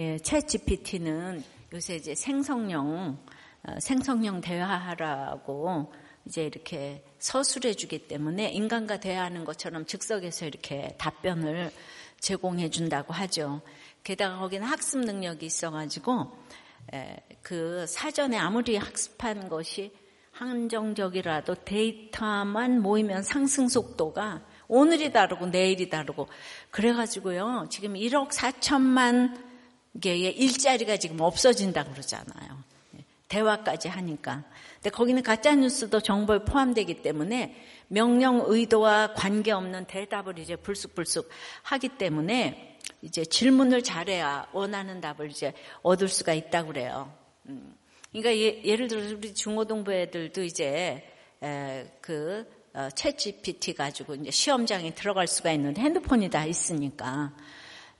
예, 챗 GPT는 요새 이제 생성형 어, 생성형 대화하라고 이제 이렇게 서술해 주기 때문에 인간과 대화하는 것처럼 즉석에서 이렇게 답변을 제공해 준다고 하죠. 게다가 거기는 학습 능력이 있어가지고 그 사전에 아무리 학습한 것이 한정적이라도 데이터만 모이면 상승 속도가 오늘이 다르고 내일이 다르고 그래가지고요 지금 1억 4천만 개의 일자리가 지금 없어진다 그러잖아요. 대화까지 하니까. 근데 거기는 가짜 뉴스도 정보에 포함되기 때문에 명령 의도와 관계없는 대답을 이제 불쑥불쑥 하기 때문에 이제 질문을 잘해야 원하는 답을 이제 얻을 수가 있다고 그래요. 음. 그러니까 예, 를 들어서 우리 중고등부 애들도 이제 그챗 GPT 어, 가지고 이제 시험장에 들어갈 수가 있는데 핸드폰이 다 있으니까.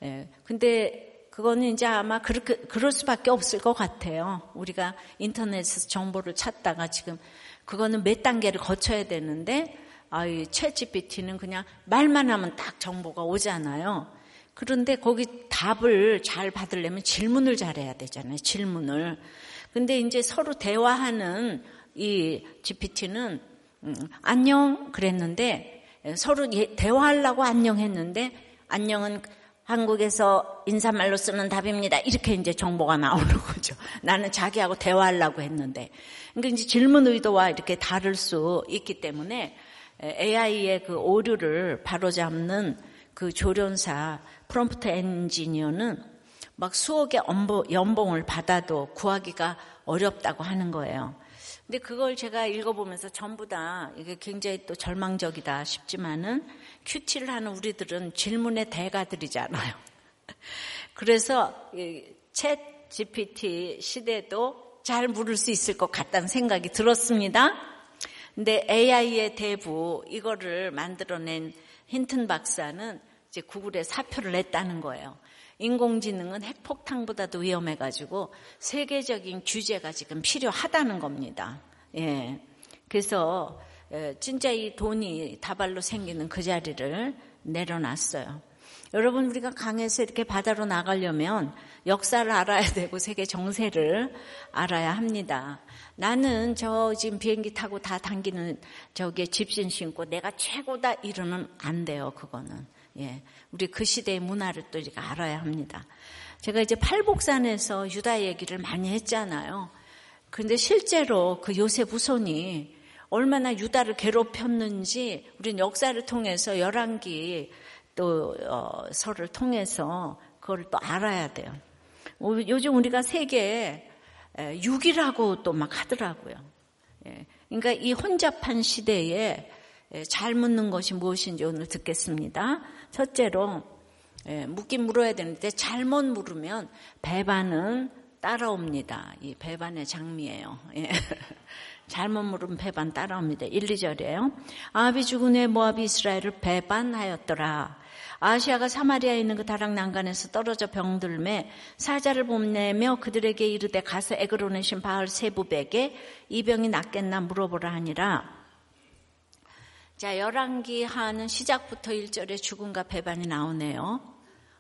예. 근데 그거는 이제 아마 그렇게, 그럴 수밖에 없을 것 같아요. 우리가 인터넷에서 정보를 찾다가 지금 그거는 몇 단계를 거쳐야 되는데, 아, 이챗 GPT는 그냥 말만 하면 딱 정보가 오잖아요. 그런데 거기 답을 잘 받으려면 질문을 잘해야 되잖아요. 질문을. 근데 이제 서로 대화하는 이 GPT는 음, 안녕 그랬는데 서로 예, 대화하려고 안녕 했는데 안녕은 한국에서 인사말로 쓰는 답입니다. 이렇게 이제 정보가 나오는 거죠. 나는 자기하고 대화하려고 했는데. 그러니까 이제 질문 의도와 이렇게 다를 수 있기 때문에 AI의 그 오류를 바로잡는 그 조련사 프롬프트 엔지니어는 막 수억의 연봉을 받아도 구하기가 어렵다고 하는 거예요. 근데 그걸 제가 읽어보면서 전부 다 이게 굉장히 또 절망적이다 싶지만은 큐티를 하는 우리들은 질문의 대가들이잖아요. 그래서 챗 GPT 시대도 잘 물을 수 있을 것 같다는 생각이 들었습니다. 근데 AI의 대부 이거를 만들어낸 힌튼 박사는 이제 구글에 사표를 냈다는 거예요. 인공지능은 핵폭탄보다도 위험해가지고 세계적인 규제가 지금 필요하다는 겁니다. 예. 그래서 진짜 이 돈이 다발로 생기는 그 자리를 내려놨어요. 여러분 우리가 강에서 이렇게 바다로 나가려면 역사를 알아야 되고 세계 정세를 알아야 합니다. 나는 저 지금 비행기 타고 다 당기는 저게 집신 신고 내가 최고다 이러면 안 돼요. 그거는. 예. 우리 그 시대의 문화를 또 이렇게 알아야 합니다. 제가 이제 팔복산에서 유다 얘기를 많이 했잖아요. 근데 실제로 그 요셉 후손이 얼마나 유다를 괴롭혔는지 우리는 역사를 통해서 열왕기 또 어, 설을 통해서 그걸 또 알아야 돼요. 요즘 우리가 세계 6이라고 또 막 하더라고요. 예. 그러니까 이 혼잡한 시대에 잘 묻는 것이 무엇인지 오늘 듣겠습니다. 첫째로 묻긴 물어야 되는데 잘못 물으면 배반은 따라옵니다. 이 배반의 장미예요. 예. 잘못 물은 배반 따라옵니다. 1, 2절이에요. 아합이 죽은 후에 모압이 이스라엘을 배반하였더라. 아시아가 사마리아에 있는 그 다락 난간에서 떨어져 병들매 사자를 봄내며 그들에게 이르되 가서 에그로네신 바알 세부백에 이 병이 낫겠나 물어보라 하니라. 자, 열왕기 하는 시작부터 1절에 죽음과 배반이 나오네요.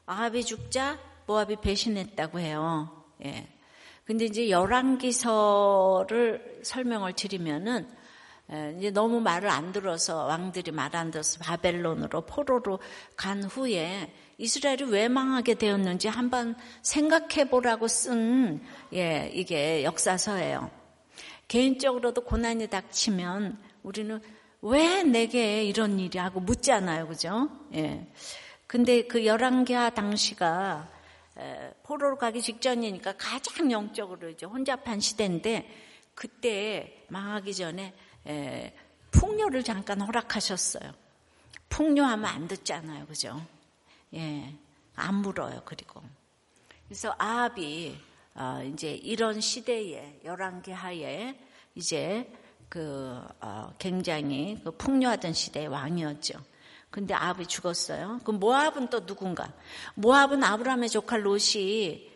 아합이 죽자 모압이 배신했다고 해요. 예. 근데 이제 열왕기서를 설명을 드리면은 이제 너무 말을 안 들어서 왕들이 말 안 들어서 바벨론으로 포로로 간 후에 이스라엘이 왜 망하게 되었는지 한번 생각해 보라고 쓴 예, 이게 역사서예요. 개인적으로도 고난이 닥치면 우리는 왜 내게 이런 일이 하고 묻잖아요. 그죠? 예. 근데 그 열왕기하 당시가 포로로 가기 직전이니까 가장 영적으로 이제 혼잡한 시대인데 그때 망하기 전에 풍요를 잠깐 허락하셨어요. 풍요하면 안 듣잖아요. 그죠? 예. 안 물어요. 그리고. 그래서 아합이 어, 이제 이런 시대에 열왕기 하에 이제 그 어, 굉장히 그 풍요하던 시대의 왕이었죠. 근데 아합이 죽었어요. 그럼 모압은 또 누군가? 모압은 아브라함의 조카 롯이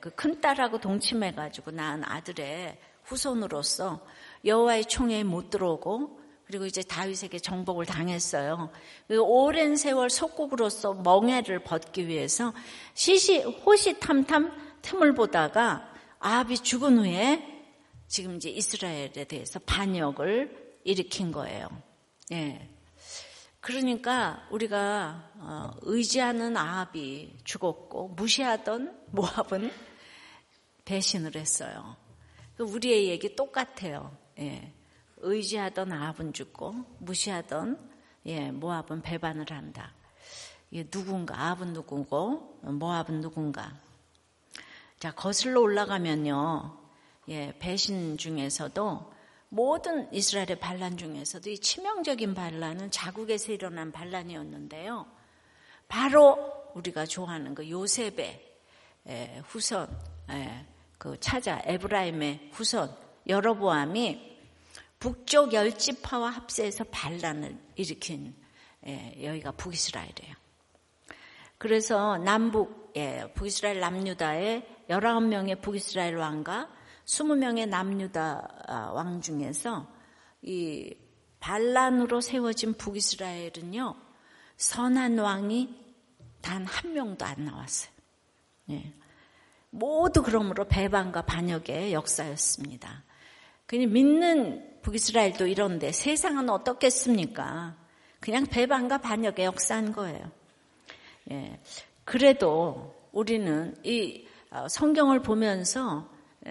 그 큰 딸하고 동침해가지고 낳은 아들의 후손으로서 여호와의 총회에 못 들어오고 그리고 이제 다윗에게 정복을 당했어요. 그 오랜 세월 속국으로서 멍해를 벗기 위해서 시시 호시탐탐 틈을 보다가 아합이 죽은 후에 지금 이제 이스라엘에 대해서 반역을 일으킨 거예요. 예. 그러니까 우리가 어, 의지하는 아합이 죽었고 무시하던 모압은 배신을 했어요. 그 우리의 얘기 똑같아요. 예. 의지하던 아합은 죽고 무시하던 예, 모압은 배반을 한다. 이게 누군가 아합은 누구고 모압은 누군가. 자 거슬러 올라가면요. 예, 배신 중에서도 모든 이스라엘의 반란 중에서도 이 치명적인 반란은 자국에서 일어난 반란이었는데요. 바로 우리가 좋아하는 그 요셉의 후손, 그 차자 에브라임의 후손 여러보암이 북쪽 열지파와 합세해서 반란을 일으킨 여기가 북이스라엘이에요. 그래서 남북 북이스라엘 남유다의 19명의 북이스라엘 왕과 20명의 남유다 아, 왕 중에서 이 반란으로 세워진 북이스라엘은요, 선한 왕이 단 한 명도 안 나왔어요. 예. 모두 그러므로 배반과 반역의 역사였습니다. 그냥 믿는 북이스라엘도 이런데 세상은 어떻겠습니까? 그냥 배반과 반역의 역사인 거예요. 예. 그래도 우리는 이 어, 성경을 보면서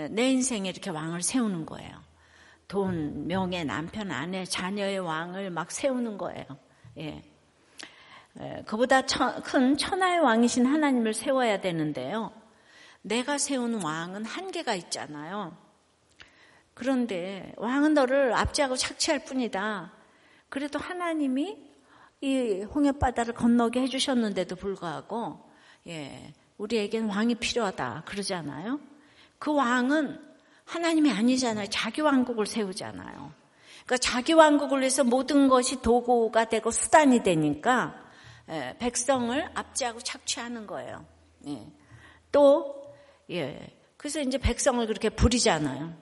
내 인생에 이렇게 왕을 세우는 거예요. 돈, 명예, 남편, 아내, 자녀의 왕을 막 세우는 거예요. 예. 그보다 큰 천하의 왕이신 하나님을 세워야 되는데요. 내가 세운 왕은 한계가 있잖아요. 그런데 왕은 너를 압제하고 착취할 뿐이다. 그래도 하나님이 이 홍해바다를 건너게 해주셨는데도 불구하고, 예, 우리에겐 왕이 필요하다. 그러잖아요. 그 왕은 하나님이 아니잖아요. 자기 왕국을 세우잖아요. 그러니까 자기 왕국을 위해서 모든 것이 도구가 되고 수단이 되니까 예, 백성을 압제하고 착취하는 거예요. 예. 또 예. 그래서 이제 백성을 그렇게 부리잖아요.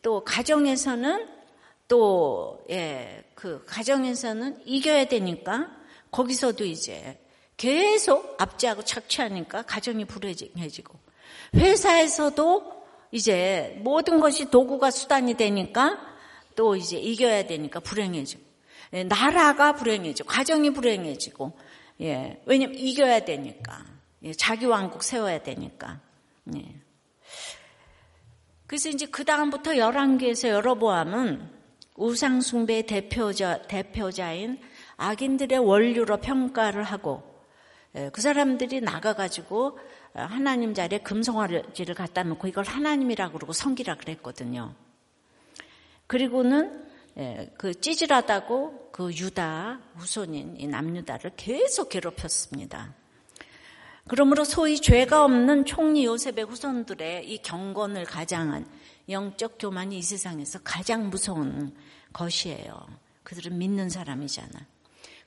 또 가정에서는 또 예, 그 가정에서는 이겨야 되니까 거기서도 이제 계속 압제하고 착취하니까 가정이 불행해지고 회사에서도 이제 모든 것이 도구가 수단이 되니까 또 이제 이겨야 되니까 불행해지고. 예, 나라가 불행해지고 가정이 불행해지고. 예, 왜냐면 이겨야 되니까. 예, 자기 왕국 세워야 되니까. 예. 그래서 이제 그 다음부터 열왕기에서 여러보암은 우상 숭배의 대표자, 대표자인 악인들의 원류로 평가를 하고 예, 그 사람들이 나가가지고 하나님 자리에 금송아지를 갖다 놓고 이걸 하나님이라고 그러고 성기라 그랬거든요. 그리고는 예, 그 찌질하다고 그 유다 후손인 이 남유다를 계속 괴롭혔습니다. 그러므로 소위 죄가 없는 총리 요셉의 후손들의 이 경건을 가장한 영적 교만이 이 세상에서 가장 무서운 것이에요. 그들은 믿는 사람이잖아.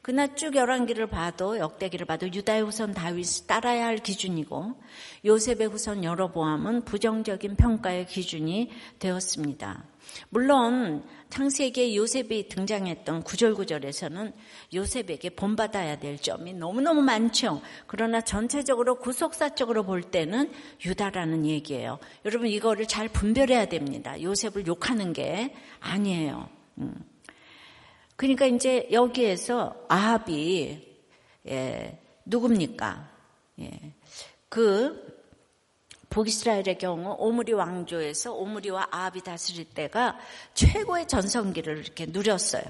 그날 쭉 열왕기를 봐도 역대기를 봐도 유다의 후손 다윗이 따라야 할 기준이고 요셉의 후손 여러보암은 부정적인 평가의 기준이 되었습니다. 물론 창세기에 요셉이 등장했던 구절구절에서는 요셉에게 본받아야 될 점이 너무너무 많죠. 그러나 전체적으로 구속사적으로 볼 때는 유다라는 얘기예요. 여러분 이거를 잘 분별해야 됩니다. 요셉을 욕하는 게 아니에요. 음. 그러니까 이제 여기에서 아합이 예, 누굽니까? 예, 그 북이스라엘의 경우 오므리 왕조에서 오므리와 아합이 다스릴 때가 최고의 전성기를 이렇게 누렸어요.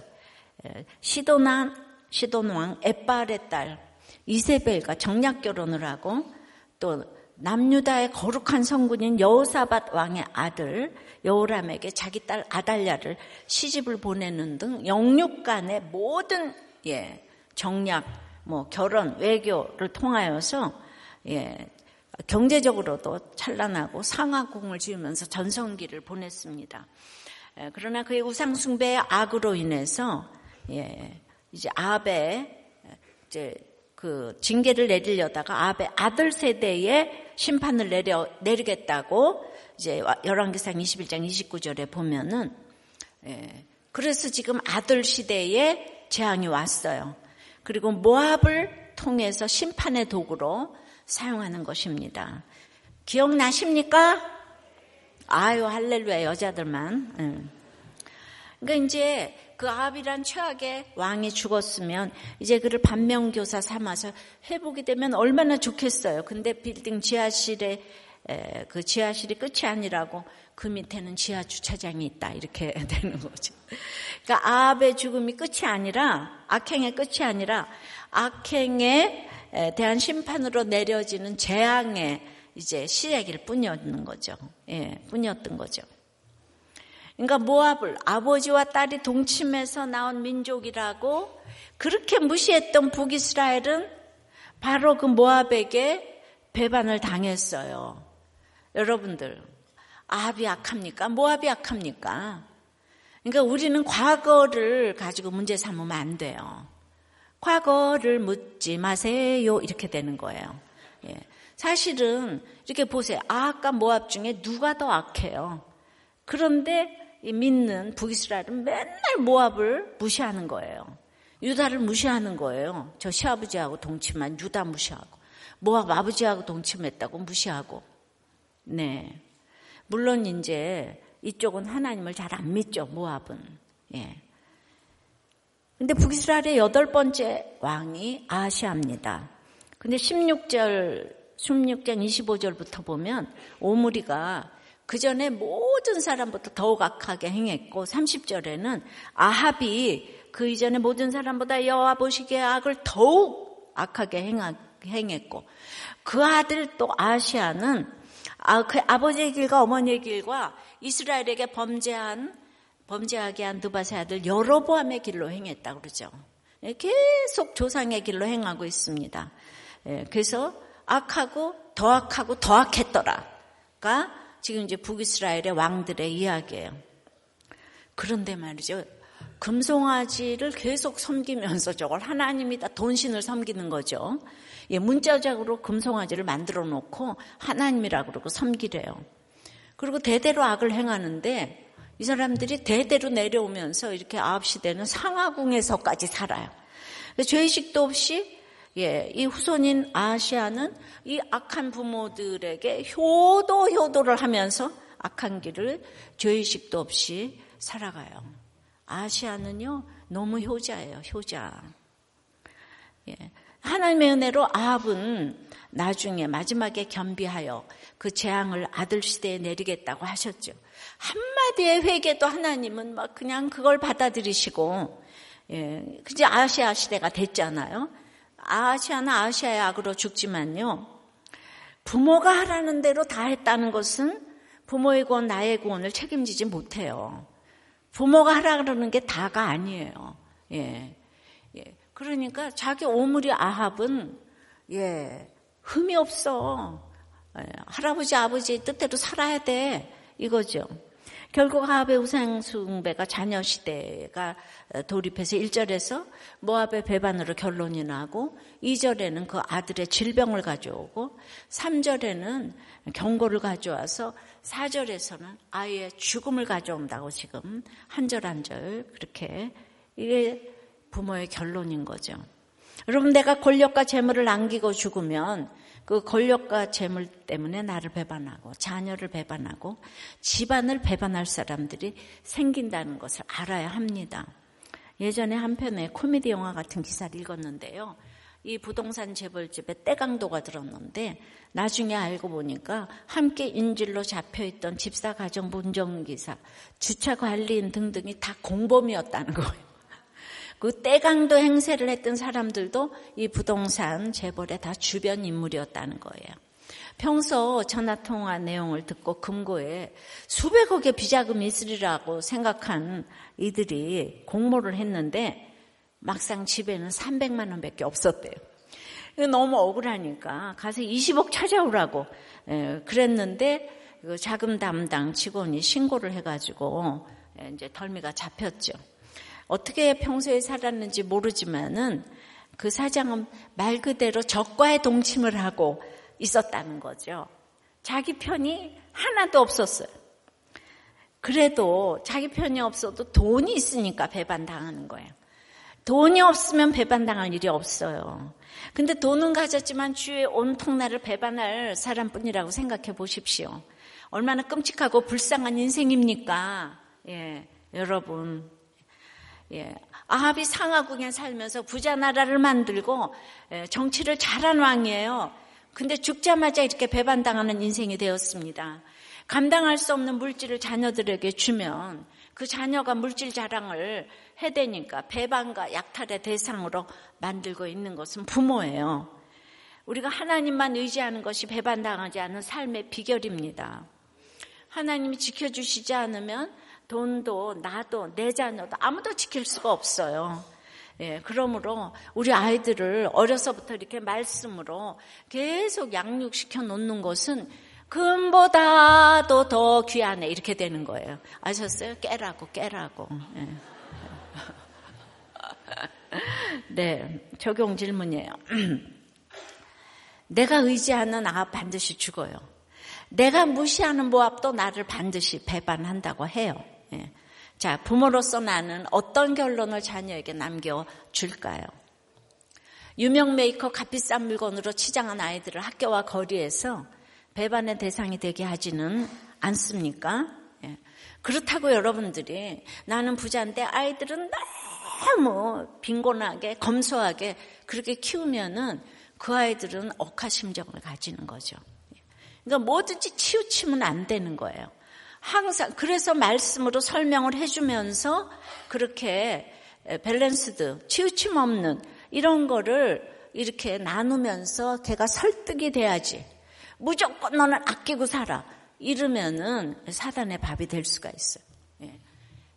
예, 시도나 시돈 왕 에빨의 딸 이세벨과 정략 결혼을 하고 또 남유다의 거룩한 성군인 여호사밧 왕의 아들 여호람에게 자기 딸 아달랴를 시집을 보내는 등 영육 간의 모든 예, 정략, 뭐 결혼, 외교를 통하여서 예, 경제적으로도 찬란하고 상하궁을 지으면서 전성기를 보냈습니다. 예, 그러나 그의 우상숭배의 악으로 인해서 예, 이제 아베 이제 그 징계를 내리려다가 아베 아들 세대에 심판을 내려 내리겠다고 이제 열왕기상 21장 29절에 보면은 예, 그래서 지금 아들 시대에 재앙이 왔어요. 그리고 모압을 통해서 심판의 도구로 사용하는 것입니다. 기억나십니까? 아유 할렐루야 여자들만. 응. 그러니까 이제 그 아합이란 최악의 왕이 죽었으면 이제 그를 반면교사 삼아서 회복이 되면 얼마나 좋겠어요. 근데 빌딩 지하실에 그 지하실이 끝이 아니라고 그 밑에는 지하 주차장이 있다 이렇게 되는 거죠. 그러니까 아합의 죽음이 끝이 아니라 악행의 끝이 아니라 악행에 대한 심판으로 내려지는 재앙의 이제 시작일 뿐이었는 거죠. 예, 뿐이었던 거죠. 그러니까 모압을 아버지와 딸이 동침해서 나온 민족이라고 그렇게 무시했던 북이스라엘은 바로 그 모압에게 배반을 당했어요. 여러분들, 아합이 악합니까? 모압이 악합니까? 그러니까 우리는 과거를 가지고 문제 삼으면 안 돼요. 과거를 묻지 마세요. 이렇게 되는 거예요. 예. 사실은 이렇게 보세요. 아합과 모압 중에 누가 더 악해요? 그런데 믿는 북이스라엘은 맨날 모압을 무시하는 거예요. 유다를 무시하는 거예요. 저 시아버지하고 동침한 유다 무시하고 모압 아버지하고 동침했다고 무시하고 네. 물론 이제 이쪽은 하나님을 잘 안 믿죠. 모압은. 예. 근데 북이스라엘의 여덟 번째 왕이 아시아입니다. 근데 16절 16장 25절부터 보면 오므리가 그 전에 모든 사람부터 더욱 악하게 행했고 30절에는 아합이 그 이전에 모든 사람보다 여호와 보시기에 악을 더욱 악하게 행했고 그 아들 또 아시아는 아, 그 아버지의 길과 어머니의 길과 이스라엘에게 범죄한 범죄하게 한 두바세 아들 여로보암의 길로 행했다 그러죠. 예, 계속 조상의 길로 행하고 있습니다. 예, 그래서 악하고 더 악하고 더 악했더라가 지금 이제 북이스라엘의 왕들의 이야기예요. 그런데 말이죠. 금송아지를 계속 섬기면서 저걸 하나님이다 돈신을 섬기는 거죠. 예, 문자적으로 금송아지를 만들어 놓고 하나님이라고 그러고 섬기래요. 그리고 대대로 악을 행하는데 이 사람들이 대대로 내려오면서 이렇게 아홉 시대는 상하궁에서까지 살아요. 죄의식도 없이 예, 이 후손인 아시아는 이 악한 부모들에게 효도 효도를 하면서 악한 길을 죄의식도 없이 살아가요. 아시아는요 너무 효자예요, 효자. 예, 하나님의 은혜로 아합은 나중에 마지막에 겸비하여 그 재앙을 아들 시대에 내리겠다고 하셨죠. 한마디의 회개도 하나님은 막 그냥 그걸 받아들이시고, 예, 그제 아시아 시대가 됐잖아요. 아시아는 아시아의 악으로 죽지만요. 부모가 하라는 대로 다 했다는 것은 부모의 구원, 나의 구원을 책임지지 못해요. 부모가 하라 그러는 게 다가 아니에요. 예. 예. 그러니까 자기 오므리 아합은 예, 흠이 없어. 예. 할아버지 아버지의 뜻대로 살아야 돼. 이거죠. 결국 아합의 우상 숭배가 자녀 시대가 돌입해서 1절에서 모압의 배반으로 결론이 나고 2절에는 그 아들의 질병을 가져오고 3절에는 경고를 가져와서 4절에서는 아이의 죽음을 가져온다고 지금 한 절 한 절 그렇게 이게 부모의 결론인 거죠. 여러분 내가 권력과 재물을 남기고 죽으면 그 권력과 재물 때문에 나를 배반하고 자녀를 배반하고 집안을 배반할 사람들이 생긴다는 것을 알아야 합니다. 예전에 한 편의 코미디 영화 같은 기사를 읽었는데요. 이 부동산 재벌집에 떼강도가 들었는데 나중에 알고 보니까 함께 인질로 잡혀있던 집사 가정 운전기사, 주차 관리인 등등이 다 공범이었다는 거예요. 그 때강도 행세를 했던 사람들도 이 부동산 재벌의 다 주변 인물이었다는 거예요. 평소 전화 통화 내용을 듣고 금고에 수백억의 비자금이 있으리라고 생각한 이들이 공모를 했는데 막상 집에는 300만 원밖에 없었대요. 너무 억울하니까 가서 20억 찾아오라고 예, 그랬는데 그 자금 담당 직원이 신고를 해가지고 예, 이제 덜미가 잡혔죠. 어떻게 평소에 살았는지 모르지만은 그 사장은 말 그대로 적과의 동침을 하고 있었다는 거죠. 자기 편이 하나도 없었어요. 그래도 자기 편이 없어도 돈이 있으니까 배반당하는 거예요. 돈이 없으면 배반당할 일이 없어요. 근데 돈은 가졌지만 주의 온통 나를 배반할 사람뿐이라고 생각해 보십시오. 얼마나 끔찍하고 불쌍한 인생입니까? 예, 여러분. 예. 아합이 상하국에 살면서 부자 나라를 만들고 예, 정치를 잘한 왕이에요. 근데 죽자마자 이렇게 배반당하는 인생이 되었습니다. 감당할 수 없는 물질을 자녀들에게 주면 그 자녀가 물질 자랑을 해대니까 배반과 약탈의 대상으로 만들고 있는 것은 부모예요. 우리가 하나님만 의지하는 것이 배반당하지 않은 삶의 비결입니다. 하나님이 지켜주시지 않으면 돈도 나도 내 자녀도 아무도 지킬 수가 없어요. 예, 그러므로 우리 아이들을 어려서부터 이렇게 말씀으로 계속 양육시켜 놓는 것은 금보다도 더 귀하네 이렇게 되는 거예요. 아셨어요? 깨라고 깨라고. 예. 네, 적용 질문이에요. 내가 의지하는 아합 반드시 죽어요. 내가 무시하는 모압도 나를 반드시 배반한다고 해요. 예. 자, 부모로서 나는 어떤 결론을 자녀에게 남겨줄까요? 유명 메이커 값비싼 물건으로 치장한 아이들을 학교와 거리에서 배반의 대상이 되게 하지는 않습니까? 예. 그렇다고 여러분들이 나는 부자인데 아이들은 너무 빈곤하게 검소하게 그렇게 키우면은 그 아이들은 억하심정을 가지는 거죠. 그러니까 뭐든지 치우치면 안 되는 거예요. 항상 그래서 말씀으로 설명을 해주면서 그렇게 balanced 치우침 없는 이런 거를 이렇게 나누면서 걔가 설득이 돼야지. 무조건 너는 아끼고 살아. 이러면은 사단의 밥이 될 수가 있어요. 예.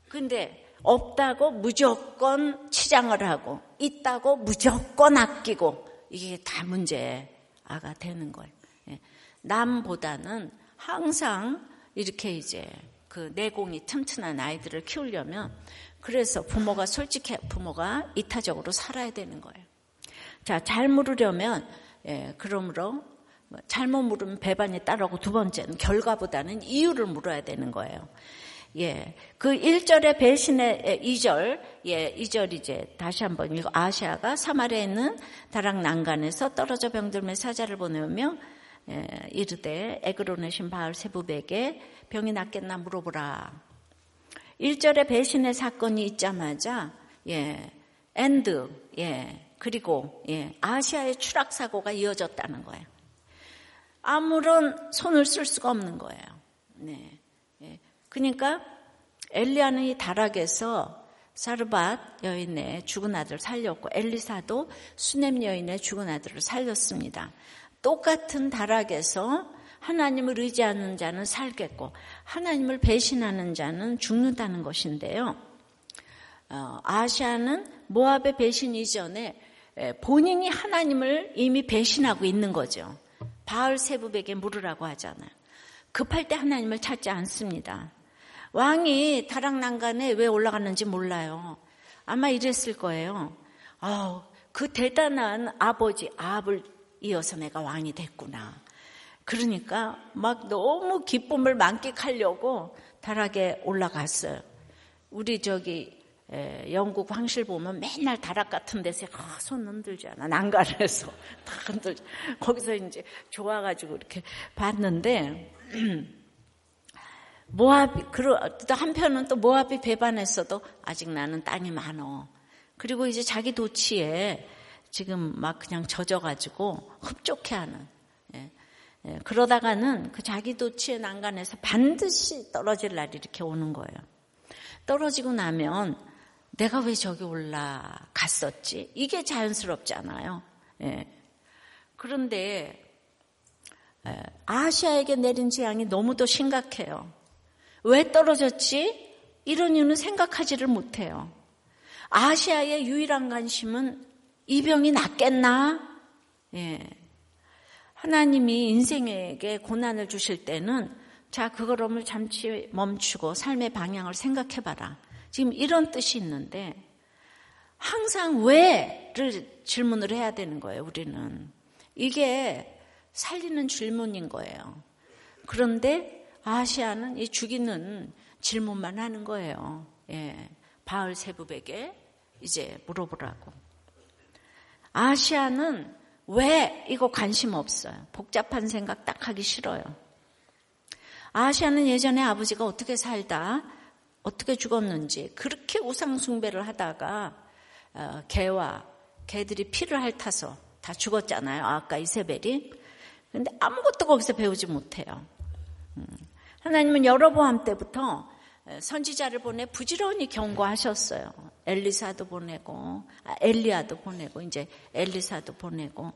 근데 없다고 무조건 치장을 하고 있다고 무조건 아끼고 이게 다 문제가 되는 거예요. 예. 남보다는 항상 이렇게 이제 그 내공이 튼튼한 아이들을 키우려면 그래서 부모가 솔직해 부모가 이타적으로 살아야 되는 거예요. 자, 잘 물으려면 예, 그러므로 뭐 잘못 물으면 배반이 따르고 두 번째는 결과보다는 이유를 물어야 되는 거예요. 예. 그 1절의 배신의 2절, 예, 2절 이제 다시 한번 읽어. 아시아가 사마리아에 있는 다락 난간에서 떨어져 병들며 사자를 보내며 예, 이르되 에그로네신 바알 세부백에 병이 낫겠나 물어보라. 1절에 배신의 사건이 있자마자 예, 엔드 예, 그리고 예, 아시아의 추락 사고가 이어졌다는 거예요. 아무런 손을 쓸 수가 없는 거예요. 네. 예. 그러니까 엘리야는 이 다락에서 사르밧 여인의 죽은 아들을 살렸고 엘리사도 수넴 여인의 죽은 아들을 살렸습니다. 똑같은 다락에서 하나님을 의지하는 자는 살겠고 하나님을 배신하는 자는 죽는다는 것인데요. 어, 아시아는 모압의 배신 이전에 본인이 하나님을 이미 배신하고 있는 거죠. 바알 세부백에 물으라고 하잖아요. 급할 때 하나님을 찾지 않습니다. 왕이 다락 난간에 왜 올라갔는지 몰라요. 아마 이랬을 거예요. 아우, 그 대단한 아버지, 아합을 이어서 내가 왕이 됐구나. 그러니까 막 너무 기쁨을 만끽하려고 다락에 올라갔어요. 우리 저기 영국 황실 보면 맨날 다락 같은 데서 아, 손 흔들잖아. 난간에서 다 흔들. 거기서 이제 좋아가지고 이렇게 봤는데 모압이 또 한편은 또 모압이 배반했어도 아직 나는 땅이 많어. 그리고 이제 자기 도치에 지금 막 그냥 젖어가지고 흡족해하는. 예. 예. 그러다가는 그 자기 도 치의 난간에서 반드시 떨어질 날이 이렇게 오는 거예요. 떨어지고 나면 내가 왜 저기 올라갔었지? 이게 자연스럽잖아요. 예. 그런데 예, 아시아에게 내린 재앙이 너무도 심각해요. 왜 떨어졌지? 이런 이유는 생각하지를 못해요. 아시아의 유일한 관심은 이 병이 낫겠나? 예. 하나님이 인생에게 고난을 주실 때는 자, 그거를 잠시 멈추고 삶의 방향을 생각해 봐라. 지금 이런 뜻이 있는데 항상 왜를 질문을 해야 되는 거예요, 우리는. 이게 살리는 질문인 거예요. 그런데 아시아는 이 죽이는 질문만 하는 거예요. 예. 바울 세부백에 이제 물어보라고. 아시아는 왜 이거 관심 없어요? 복잡한 생각 딱 하기 싫어요. 아시아는 예전에 아버지가 어떻게 살다, 어떻게 죽었는지 그렇게 우상숭배를 하다가 어, 개와 개들이 피를 핥아서 다 죽었잖아요. 아까 이세벨이. 근데 아무것도 거기서 배우지 못해요. 음. 하나님은 여러보암 때부터 선지자를 보내 부지런히 경고하셨어요. 엘리사도 보내고, 아, 엘리아도 보내고, 이제 엘리사도 보내고.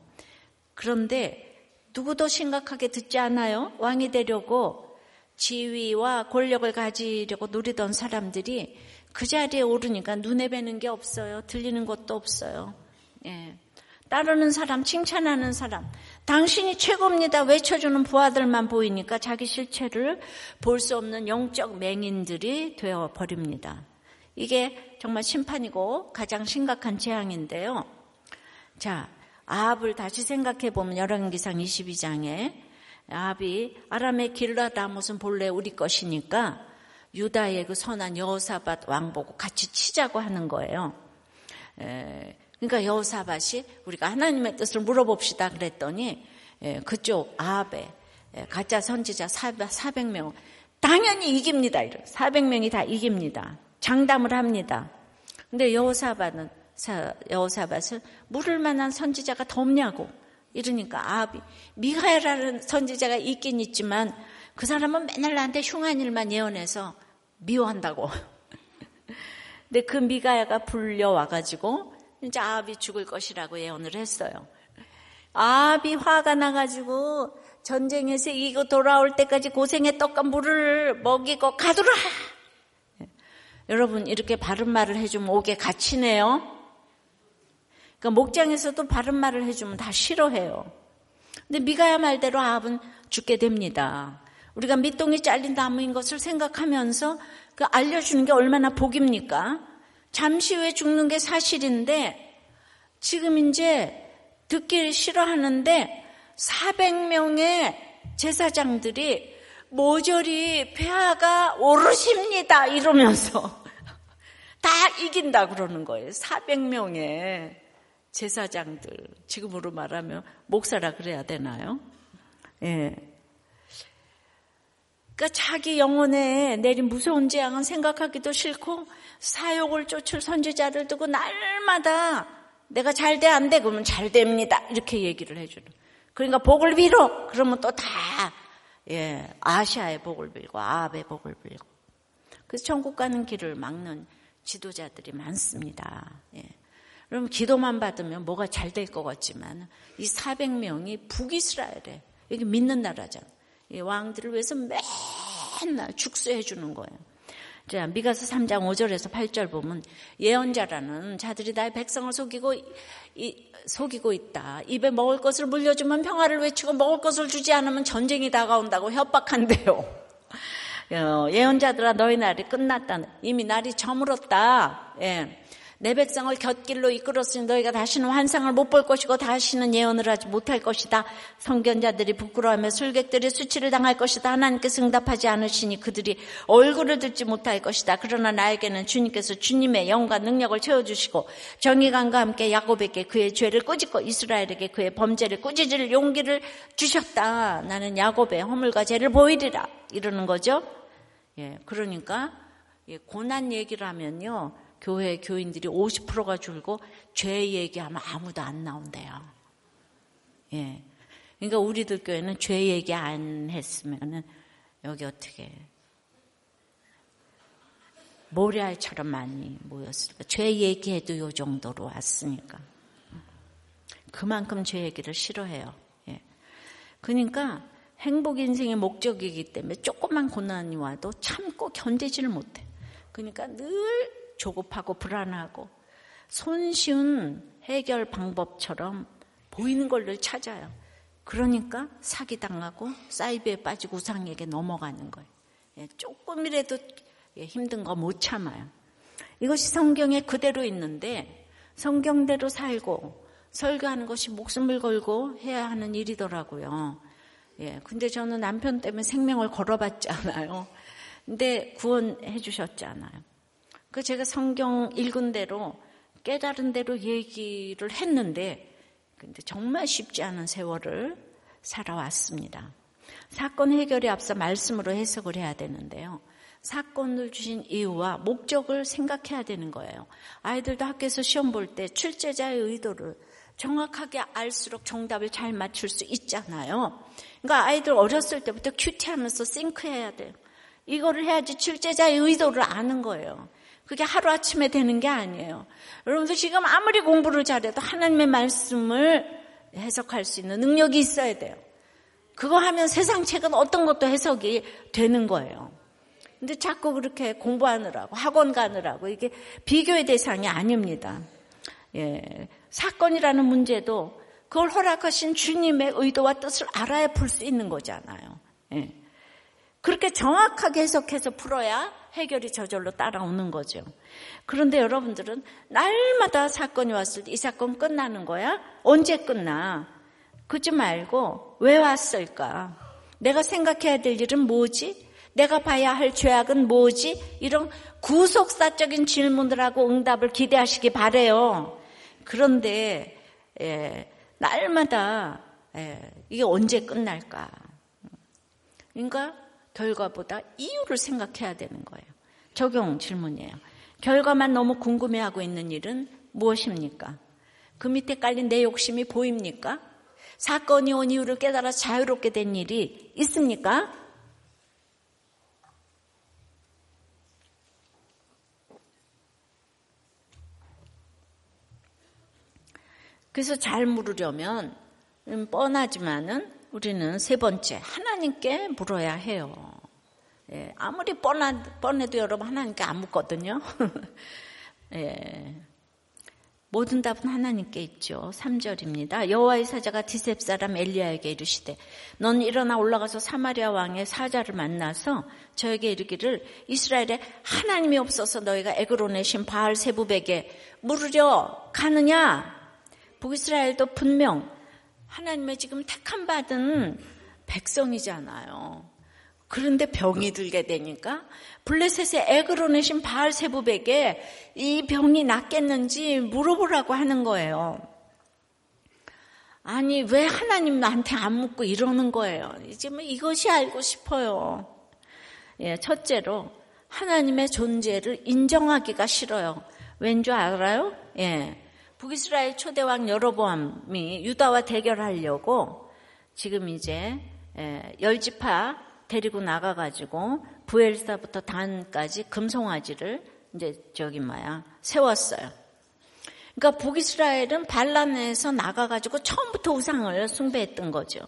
그런데 누구도 심각하게 듣지 않아요. 왕이 되려고 지위와 권력을 가지려고 누리던 사람들이 그 자리에 오르니까 눈에 뵈는 게 없어요. 들리는 것도 없어요. 예. 따르는 사람, 칭찬하는 사람, 당신이 최고입니다. 외쳐주는 부하들만 보이니까 자기 실체를 볼 수 없는 영적 맹인들이 되어 버립니다. 이게 정말 심판이고 가장 심각한 재앙인데요. 자, 아합을 다시 생각해 보면 열왕기상 22장에 아합이 아람의 길라다못은 본래 우리 것이니까 유다의 그 선한 여호사밧 왕 보고 같이 치자고 하는 거예요. 에, 그러니까 여호사밭이 우리가 하나님의 뜻을 물어봅시다 그랬더니 예, 그쪽 아합에 예, 가짜 선지자 400명 당연히 이깁니다. 400명이 다 이깁니다. 장담을 합니다. 근데 여호사밭은 여호사밭은 물을 만한 선지자가 더 없냐고 이러니까 아합이 미가엘라는 선지자가 있긴 있지만 그 사람은 맨날 나한테 흉한 일만 예언해서 미워한다고. 근데 그 미가야가 불려와 가지고 이제 아합이 죽을 것이라고 예언을 했어요. 아합이 화가 나가지고 전쟁에서 이기고 돌아올 때까지 고생의 떡과 물을 먹이고 가두라. 여러분 이렇게 바른 말을 해주면 옥에 갇히네요. 그러니까 목장에서도 바른 말을 해주면 다 싫어해요. 근데 미가야 말대로 아합은 죽게 됩니다. 우리가 밑동이 잘린 나무인 것을 생각하면서 그 알려주는 게 얼마나 복입니까? 잠시 후에 죽는 게 사실인데 지금 이제 듣기 싫어하는데 400명의 제사장들이 모조리 폐하가 오르십니다 이러면서 다 이긴다 그러는 거예요. 400명의 제사장들 지금으로 말하면 목사라 그래야 되나요? 예. 그러니까 자기 영혼에 내린 무서운 재앙은 생각하기도 싫고 사욕을 쫓을 선지자를 두고 날마다 내가 잘 돼 안 돼 그러면 잘 됩니다 이렇게 얘기를 해주는. 그러니까 복을 빌어 그러면 또 다 예, 아시아의 복을 빌고 아합의 복을 빌고 그래서 천국 가는 길을 막는 지도자들이 많습니다. 예. 그럼 기도만 받으면 뭐가 잘 될 것 같지만 이 400명이 북이스라엘에 여기 믿는 나라잖아. 왕들을 위해서 맨날 축소해 주는 거예요. 자, 미가서 3장 5절에서 8절 보면 예언자라는 자들이 나의 백성을 속이고 이, 속이고 있다. 입에 먹을 것을 물려주면 평화를 외치고 먹을 것을 주지 않으면 전쟁이 다가온다고 협박한대요. 어, 예언자들아 너희 날이 끝났다. 이미 날이 저물었다. 예. 내 백성을 곁길로 이끌었으니 너희가 다시는 환상을 못 볼 것이고 다시는 예언을 하지 못할 것이다. 성견자들이 부끄러워하며 술객들이 수치를 당할 것이다. 하나님께서 응답하지 않으시니 그들이 얼굴을 듣지 못할 것이다. 그러나 나에게는 주님께서 주님의 영과 능력을 채워주시고 정의감과 함께 야곱에게 그의 죄를 꾸짖고 이스라엘에게 그의 범죄를 꾸짖을 용기를 주셨다. 나는 야곱의 허물과 죄를 보이리라. 이러는 거죠. 예, 그러니까 고난 얘기를 하면요. 교회 교인들이 50%가 줄고 죄 얘기하면 아무도 안 나온대요. 예. 그러니까 우리들 교회는 죄 얘기 안 했으면은 여기 어떻게 모래알처럼 많이 모였을까? 죄 얘기해도 요 정도로 왔으니까. 그만큼 죄 얘기를 싫어해요. 예. 그러니까 행복 인생의 목적이기 때문에 조그만 고난이 와도 참고 견디지를 못해. 그러니까 늘 조급하고 불안하고 손쉬운 해결 방법처럼 보이는 걸를 찾아요. 그러니까 사기당하고 사이비에 빠지고 우상에게 넘어가는 거예요. 예, 조금이라도 예, 힘든 거 못 참아요. 이것이 성경에 그대로 있는데 성경대로 살고 설교하는 것이 목숨을 걸고 해야 하는 일이더라고요. 예, 근데 저는 남편 때문에 생명을 걸어봤잖아요. 근데 구원해 주셨잖아요. 그 제가 성경 읽은 대로 깨달은 대로 얘기를 했는데 근데 정말 쉽지 않은 세월을 살아왔습니다. 사건 해결에 앞서 말씀으로 해석을 해야 되는데요. 사건을 주신 이유와 목적을 생각해야 되는 거예요. 아이들도 학교에서 시험 볼 때 출제자의 의도를 정확하게 알수록 정답을 잘 맞출 수 있잖아요. 그러니까 아이들 어렸을 때부터 큐티하면서 싱크해야 돼요. 이거를 해야지 출제자의 의도를 아는 거예요. 그게 하루아침에 되는 게 아니에요. 여러분들 지금 아무리 공부를 잘해도 하나님의 말씀을 해석할 수 있는 능력이 있어야 돼요. 그거 하면 세상 책은 어떤 것도 해석이 되는 거예요. 근데 자꾸 그렇게 공부하느라고 학원 가느라고 이게 비교의 대상이 아닙니다. 예. 사건이라는 문제도 그걸 허락하신 주님의 의도와 뜻을 알아야 풀 수 있는 거잖아요. 예. 그렇게 정확하게 해석해서 풀어야 해결이 저절로 따라오는 거죠. 그런데 여러분들은 날마다 사건이 왔을 때 이 사건 끝나는 거야? 언제 끝나? 그지 말고 왜 왔을까? 내가 생각해야 될 일은 뭐지? 내가 봐야 할 죄악은 뭐지? 이런 구속사적인 질문들하고 응답을 기대하시기 바래요. 그런데 예, 날마다 예, 이게 언제 끝날까? 그러니까 결과보다 이유를 생각해야 되는 거예요. 적용 질문이에요. 결과만 너무 궁금해하고 있는 일은 무엇입니까? 그 밑에 깔린 내 욕심이 보입니까? 사건이 온 이유를 깨달아 자유롭게 된 일이 있습니까? 그래서 잘 물으려면 음, 뻔하지만은 우리는 세 번째 하나님께 물어야 해요. 예, 아무리 뻔한, 뻔해도 여러분 하나님께 안 묻거든요. 예, 모든 답은 하나님께 있죠. 3절입니다. 여호와의 사자가 디셉 사람 엘리야에게 이르시되 넌 일어나 올라가서 사마리아 왕의 사자를 만나서 저에게 이르기를 이스라엘에 하나님이 없어서 너희가 에그론의 신 바알 세부백에 물으려 가느냐 북이스라엘도 분명 하나님의 지금 택함 받은 백성이잖아요. 그런데 병이 들게 되니까 블레셋의 에그로 내신 바알 세부백에 이 병이 낫겠는지 물어보라고 하는 거예요. 아니 왜 하나님 나한테 안 묻고 이러는 거예요. 이제 뭐 이것이 알고 싶어요. 예, 첫째로 하나님의 존재를 인정하기가 싫어요. 왠 줄 알아요? 예. 북이스라엘 초대왕 여로보암이 유다와 대결하려고 지금 이제 열지파 데리고 나가가지고 부엘사부터 단까지 금송아지를 이제 저기 뭐야 세웠어요. 그러니까 북이스라엘은 반란에서 나가가지고 처음부터 우상을 숭배했던 거죠.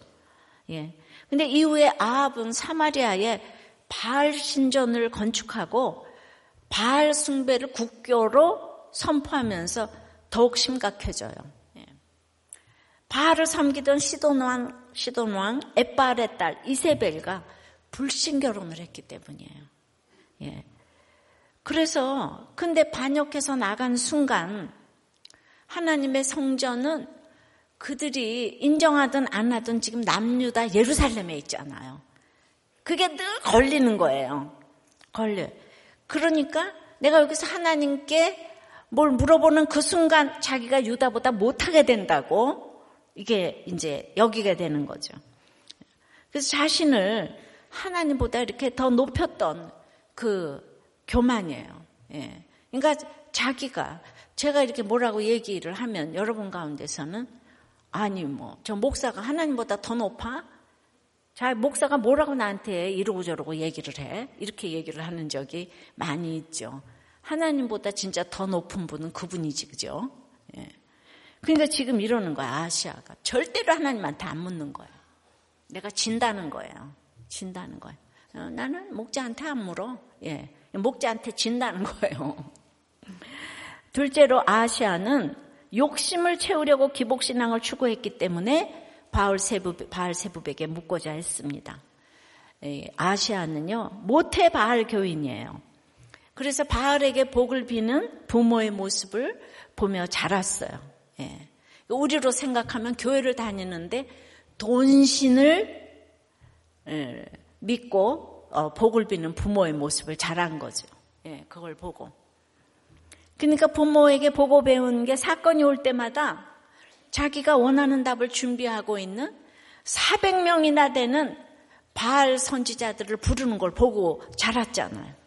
예. 근데 이후에 아합은 사마리아에 바알 신전을 건축하고 바알 숭배를 국교로 선포하면서 더욱 심각해져요. 예. 바알을 섬기던 시돈왕, 시돈왕 에빨의 딸 이세벨과 불신 결혼을 했기 때문이에요. 예. 그래서 근데 반역해서 나간 순간 하나님의 성전은 그들이 인정하든 안 하든 지금 남유다 예루살렘에 있잖아요. 그게 늘 걸리는 거예요. 걸려. 그러니까 내가 여기서 하나님께 뭘 물어보는 그 순간 자기가 유다보다 못하게 된다고 이게 이제 여기게 되는 거죠. 그래서 자신을 하나님보다 이렇게 더 높였던 그 교만이에요. 예. 그러니까 자기가 제가 이렇게 뭐라고 얘기를 하면 여러분 가운데서는 아니 뭐 저 목사가 하나님보다 더 높아? 자 목사가 뭐라고 나한테 이러고 저러고 얘기를 해? 이렇게 얘기를 하는 적이 많이 있죠. 하나님보다 진짜 더 높은 분은 그분이지, 그죠? 예. 그러니까 지금 이러는 거야, 아시아가. 절대로 하나님한테 안 묻는 거예요. 내가 진다는 거예요. 진다는 거예요. 어, 나는 목자한테 안 물어. 예. 목자한테 진다는 거예요. 둘째로 아시아는 욕심을 채우려고 기복신앙을 추구했기 때문에 바울 세부, 바알 세부백에 묻고자 했습니다. 예, 아시아는요, 모태 바알 교인이에요. 그래서 바알에게 복을 비는 부모의 모습을 보며 자랐어요. 예. 우리로 생각하면 교회를 다니는데 돈신을 예, 믿고 어, 복을 비는 부모의 모습을 잘한 거죠. 예, 그걸 보고. 그러니까 부모에게 보고 배운 게 사건이 올 때마다 자기가 원하는 답을 준비하고 있는 400명이나 되는 바알 선지자들을 부르는 걸 보고 자랐잖아요.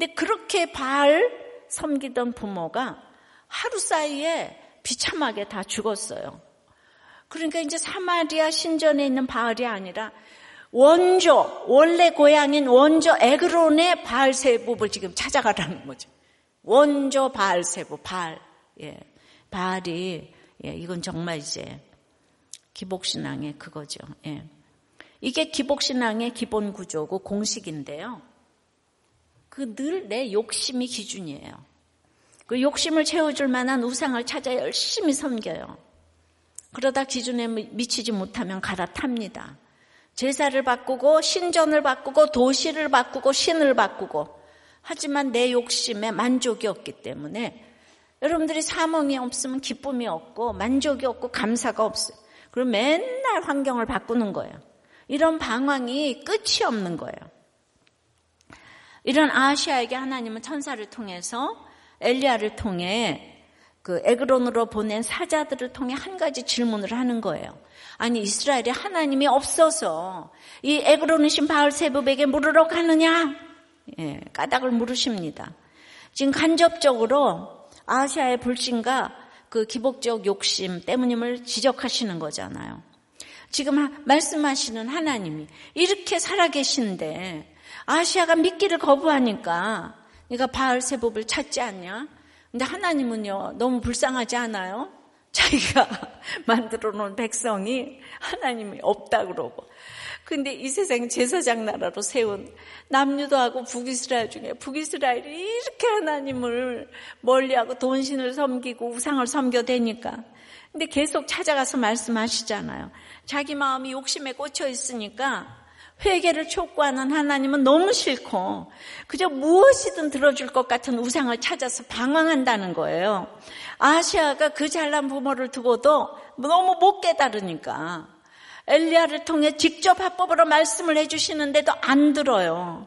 근데 그렇게 바알 섬기던 부모가 하루 사이에 비참하게 다 죽었어요. 그러니까 이제 사마리아 신전에 있는 바알이 아니라 원조, 원래 고향인 원조 에그론의 바알 세부를 지금 찾아가라는 거죠. 원조 바알 세부, 바알. 예. 바알이, 예, 이건 정말 이제 기복신앙의 그거죠. 예. 이게 기복신앙의 기본 구조고 공식인데요. 그 늘 내 욕심이 기준이에요. 그 욕심을 채워줄 만한 우상을 찾아 열심히 섬겨요. 그러다 기준에 미치지 못하면 갈아탑니다. 제사를 바꾸고 신전을 바꾸고 도시를 바꾸고 신을 바꾸고 하지만 내 욕심에 만족이 없기 때문에 여러분들이 사몽이 없으면 기쁨이 없고 만족이 없고 감사가 없어요. 그럼 맨날 환경을 바꾸는 거예요. 이런 방황이 끝이 없는 거예요. 이런 아시아에게 하나님은 천사를 통해서 엘리야를 통해 그 에그론으로 보낸 사자들을 통해 한 가지 질문을 하는 거예요. 아니 이스라엘에 하나님이 없어서 이 에그론이신 바알세부에게 물으러 가느냐? 예, 까닭을 물으십니다. 지금 간접적으로 아시아의 불신과 그 기복적 욕심 때문임을 지적하시는 거잖아요. 지금 말씀하시는 하나님이 이렇게 살아계신데 아시아가 믿기를 거부하니까 네가 바알 세법을 찾지 않냐? 근데 하나님은요 너무 불쌍하지 않아요? 자기가 만들어 놓은 백성이 하나님이 없다 그러고 근데 이 세상 제사장 나라로 세운 남유도하고 북이스라엘 중에 북이스라엘이 이렇게 하나님을 멀리하고 돈신을 섬기고 우상을 섬겨대니까 근데 계속 찾아가서 말씀하시잖아요. 자기 마음이 욕심에 꽂혀 있으니까 회개를 촉구하는 하나님은 너무 싫고 그저 무엇이든 들어줄 것 같은 우상을 찾아서 방황한다는 거예요. 아시아가 그 잘난 부모를 두고도 너무 못 깨달으니까 엘리야를 통해 직접 합법으로 말씀을 해주시는데도 안 들어요.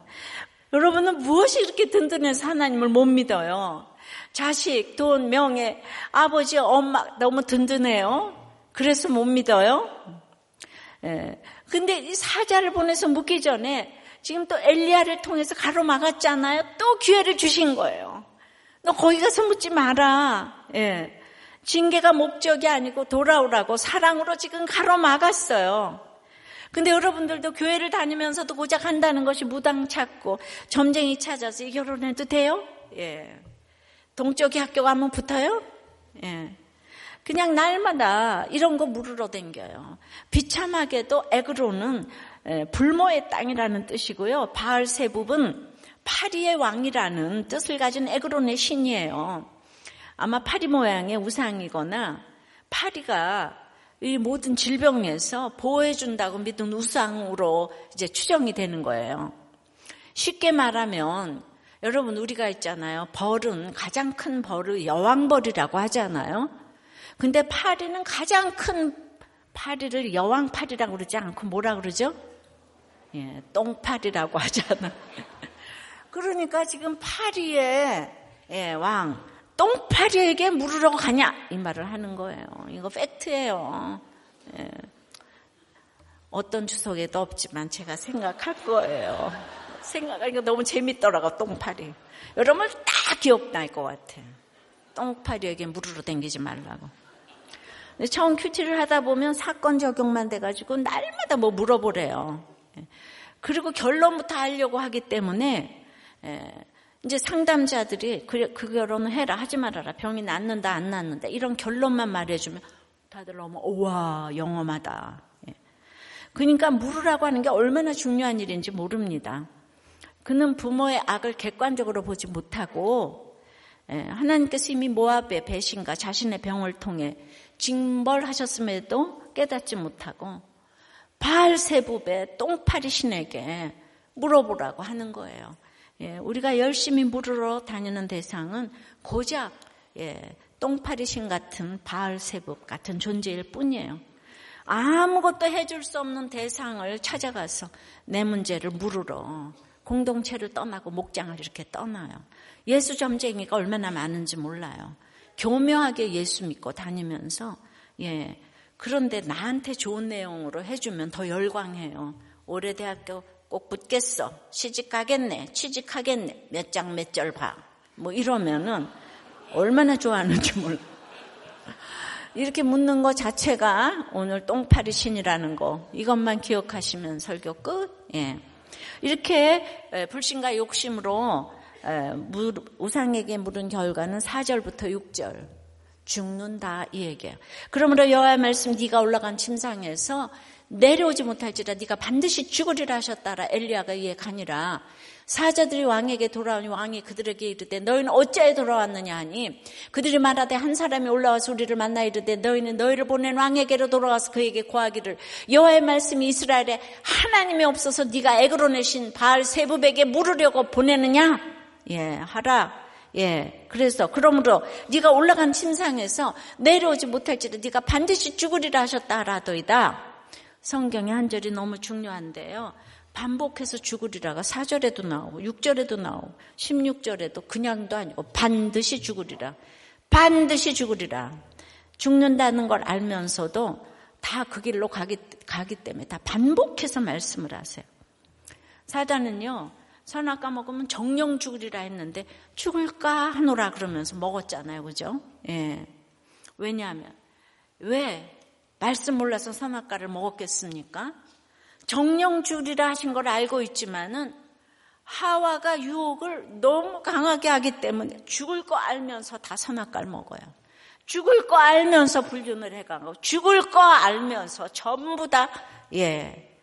여러분은 무엇이 이렇게 든든해서 하나님을 못 믿어요? 자식, 돈, 명예, 아버지, 엄마 너무 든든해요. 그래서 못 믿어요. 예. 근데 이 사자를 보내서 묻기 전에 지금 또 엘리야를 통해서 가로막았잖아요. 또 기회를 주신 거예요. 너 거기 가서 묻지 마라. 예. 징계가 목적이 아니고 돌아오라고 사랑으로 지금 가로막았어요. 근데 여러분들도 교회를 다니면서도 고작 한다는 것이 무당 찾고 점쟁이 찾아서 결혼해도 돼요? 예. 동쪽이 학교 가면 붙어요? 예. 그냥 날마다 이런 거 물으러 댕겨요. 비참하게도 에그로는 불모의 땅이라는 뜻이고요. 바알 세붑은 파리의 왕이라는 뜻을 가진 에그론의 신이에요. 아마 파리 모양의 우상이거나 파리가 이 모든 질병에서 보호해준다고 믿은 우상으로 이제 추정이 되는 거예요. 쉽게 말하면 여러분 우리가 있잖아요. 벌은 가장 큰 벌을 여왕벌이라고 하잖아요. 근데 파리는 가장 큰 파리를 여왕 파리라고 그러지 않고 뭐라 그러죠? 예, 똥파리라고 하잖아. 그러니까 지금 파리의 예, 왕, 똥파리에게 물으러 가냐 이 말을 하는 거예요. 이거 팩트예요. 예. 어떤 주석에도 없지만 제가 생각할 거예요. 생각하니까 너무 재밌더라고 똥파리. 여러분 다 기억날 것 같아. 똥파리에게 물으러 댕기지 말라고. 처음 큐티를 하다 보면 사건 적용만 돼가지고 날마다 뭐 물어보래요. 예. 그리고 결론부터 하려고 하기 때문에 예. 이제 상담자들이 그, 그 결혼을 해라 하지 말아라 병이 낫는다 안 낫는다 이런 결론만 말해주면 다들 너무 우와 영험하다. 예. 그러니까 물으라고 하는 게 얼마나 중요한 일인지 모릅니다. 그는 부모의 악을 객관적으로 보지 못하고 하나님께서 이미 모압의 배신과 자신의 병을 통해 징벌하셨음에도 깨닫지 못하고 바알세부의 똥파리 신에게 물어보라고 하는 거예요. 예, 우리가 열심히 물으러 다니는 대상은 고작 예, 똥파리 신 같은 바알세부 같은 존재일 뿐이에요. 아무것도 해줄 수 없는 대상을 찾아가서 내 문제를 물으러 공동체를 떠나고 목장을 이렇게 떠나요. 예수 점쟁이가 얼마나 많은지 몰라요. 교묘하게 예수 믿고 다니면서 예 그런데 나한테 좋은 내용으로 해주면 더 열광해요. 올해 대학교 꼭 붙겠어. 시집 가겠네. 취직하겠네. 몇 장 몇 절 봐. 뭐 이러면은 얼마나 좋아하는지 몰라. 이렇게 묻는 것 자체가 오늘 똥파리 신이라는 거 이것만 기억하시면 설교 끝. 예. 이렇게 불신과 욕심으로 우상에게 물은 결과는 4절부터 6절. 죽는다 이 얘기예요. 그러므로 여호와의 말씀 네가 올라간 침상에서 내려오지 못할지라 네가 반드시 죽으리라 하셨다라. 엘리야가 이에 가니라. 사자들이 왕에게 돌아오니 왕이 그들에게 이르되 너희는 어찌하여 돌아왔느냐 하니? 그들이 말하되 한 사람이 올라와서 우리를 만나 이르되 너희는 너희를 보낸 왕에게로 돌아가서 그에게 고하기를. 여호와의 말씀이 이스라엘에 하나님이 없어서 네가 애그로 내신 바알 세부백에 물으려고 보내느냐 예 하라 예 그래서 그러므로 네가 올라간 침상에서 내려오지 못할지라 네가 반드시 죽으리라 하셨다 하라도이다 성경의 한 절이 너무 중요한데요 반복해서 죽으리라가 4절에도 나오고 6절에도 나오고 16절에도 그냥도 아니고 반드시 죽으리라. 반드시 죽으리라. 죽는다는 걸 알면서도 다 그 길로 가기, 가기 때문에 다 반복해서 말씀을 하세요. 사단은요, 선악과 먹으면 정령 죽으리라 했는데 죽을까 하노라 그러면서 먹었잖아요. 그죠? 예. 왜냐하면, 왜 말씀 몰라서 선악과를 먹었겠습니까? 정령 줄이라 하신 걸 알고 있지만은 하와가 유혹을 너무 강하게 하기 때문에 죽을 거 알면서 다 선악과를 먹어요. 죽을 거 알면서 불륜을 해가고 죽을 거 알면서 전부 다 예,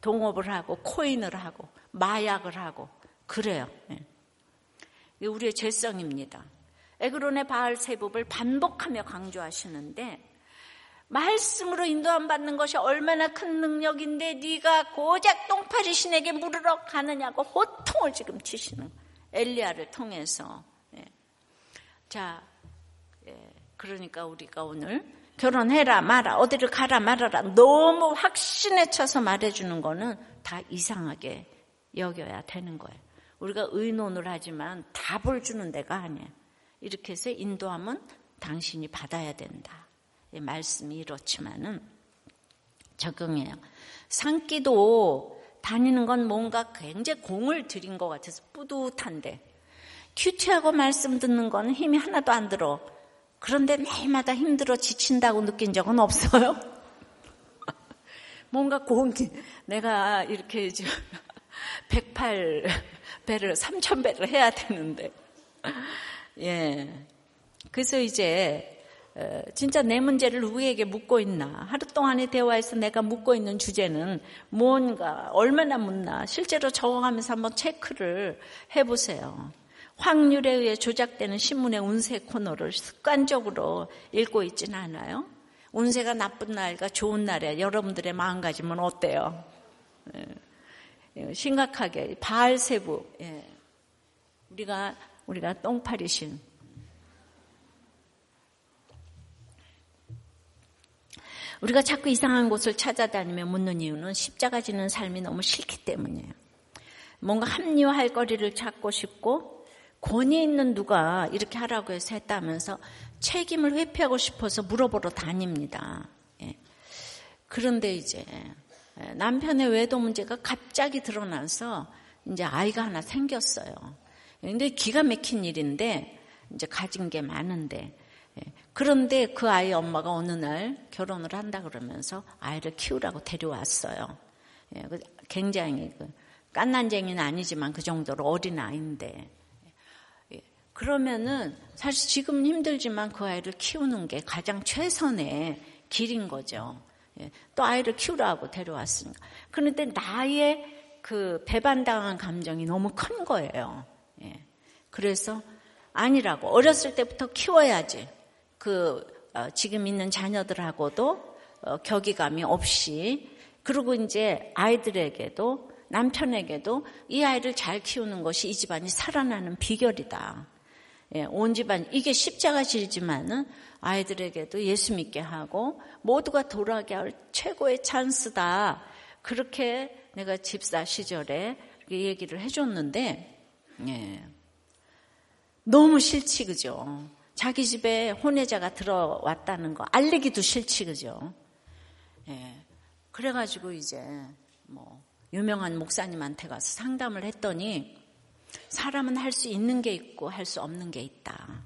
동업을 하고 코인을 하고 마약을 하고 그래요. 예. 우리의 죄성입니다. 에그론의 바알 세법을 반복하며 강조하시는데 말씀으로 인도함 받는 것이 얼마나 큰 능력인데 네가 고작 똥파리 신에게 물으러 가느냐고 호통을 지금 치시는 엘리야를 통해서 예. 자 예. 그러니까 우리가 오늘 결혼해라 마라 어디를 가라 말아라 너무 확신에 쳐서 말해주는 거는 다 이상하게 여겨야 되는 거예요. 우리가 의논을 하지만 답을 주는 데가 아니에요. 이렇게 해서 인도함은 당신이 받아야 된다. 말씀이 이렇지만은 적용해요. 산기도 다니는 건 뭔가 굉장히 공을 들인 것 같아서 뿌듯한데 큐티하고 말씀 듣는 건 힘이 하나도 안 들어. 그런데 매일마다 힘들어 지친다고 느낀 적은 없어요. 뭔가 공기 내가 이렇게 108배를 3000배를 해야 되는데 예. 그래서 이제 진짜 내 문제를 누구에게 묻고 있나? 하루 동안의 대화에서 내가 묻고 있는 주제는 뭔가, 얼마나 묻나? 실제로 적어가면서 한번 체크를 해보세요. 확률에 의해 조작되는 신문의 운세 코너를 습관적으로 읽고 있지는 않아요. 운세가 나쁜 날과 좋은 날에 여러분들의 마음가짐은 어때요? 심각하게 바알세부 예. 우리가 우리가 똥파리신 우리가 자꾸 이상한 곳을 찾아다니며 묻는 이유는 십자가 지는 삶이 너무 싫기 때문이에요. 뭔가 합리화할 거리를 찾고 싶고 권위 있는 누가 이렇게 하라고 해서 했다면서 책임을 회피하고 싶어서 물어보러 다닙니다. 예. 그런데 이제 남편의 외도 문제가 갑자기 드러나서 이제 아이가 하나 생겼어요. 근데 기가 막힌 일인데 이제 가진 게 많은데 예. 그런데 그 아이 엄마가 어느 날 결혼을 한다 그러면서 아이를 키우라고 데려왔어요. 예, 그 굉장히 그 깐난쟁이는 아니지만 그 정도로 어린 아이인데. 예, 그러면은 사실 지금 힘들지만 그 아이를 키우는 게 가장 최선의 길인 거죠. 또 아이를 키우라고 데려왔으니까. 그런데 나의 그 배반당한 감정이 너무 큰 거예요. 그래서 아니라고 어렸을 때부터 키워야지. 그 어, 지금 있는 자녀들하고도 어, 격의감이 없이 그리고 이제 아이들에게도 남편에게도 이 아이를 잘 키우는 것이 이 집안이 살아나는 비결이다. 예, 온 집안 이게 십자가질이지만은 아이들에게도 예수 믿게 하고 모두가 돌아가게 할 최고의 찬스다. 그렇게 내가 집사 시절에 얘기를 해줬는데 예. 너무 싫지 그죠? 자기 집에 혼외자가 들어왔다는 거 알리기도 싫지 그죠? 예. 그래가지고 이제 뭐 유명한 목사님한테 가서 상담을 했더니 사람은 할 수 있는 게 있고 할 수 없는 게 있다.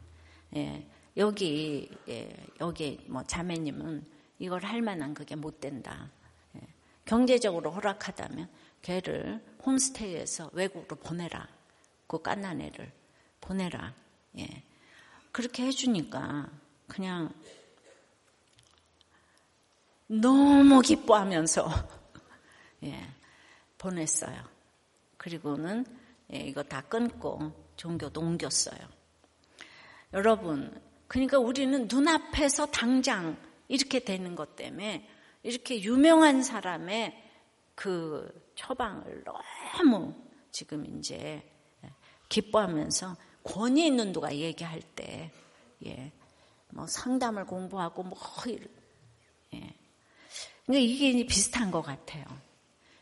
예. 여기 예. 여기 뭐 자매님은 이걸 할 만한 그게 못 된다. 예. 경제적으로 허락하다면 걔를 홈스테이에서 외국으로 보내라. 그 깐난 애를 보내라. 예. 그렇게 해주니까 그냥 너무 기뻐하면서 예, 보냈어요. 그리고는 예, 이거 다 끊고 종교도 옮겼어요. 여러분, 그러니까 우리는 눈앞에서 당장 이렇게 되는 것 때문에 이렇게 유명한 사람의 그 처방을 너무 지금 이제 기뻐하면서 권위 있는 누가 얘기할 때, 예, 뭐 상담을 공부하고 뭐, 예. 그러니까 이게 비슷한 것 같아요.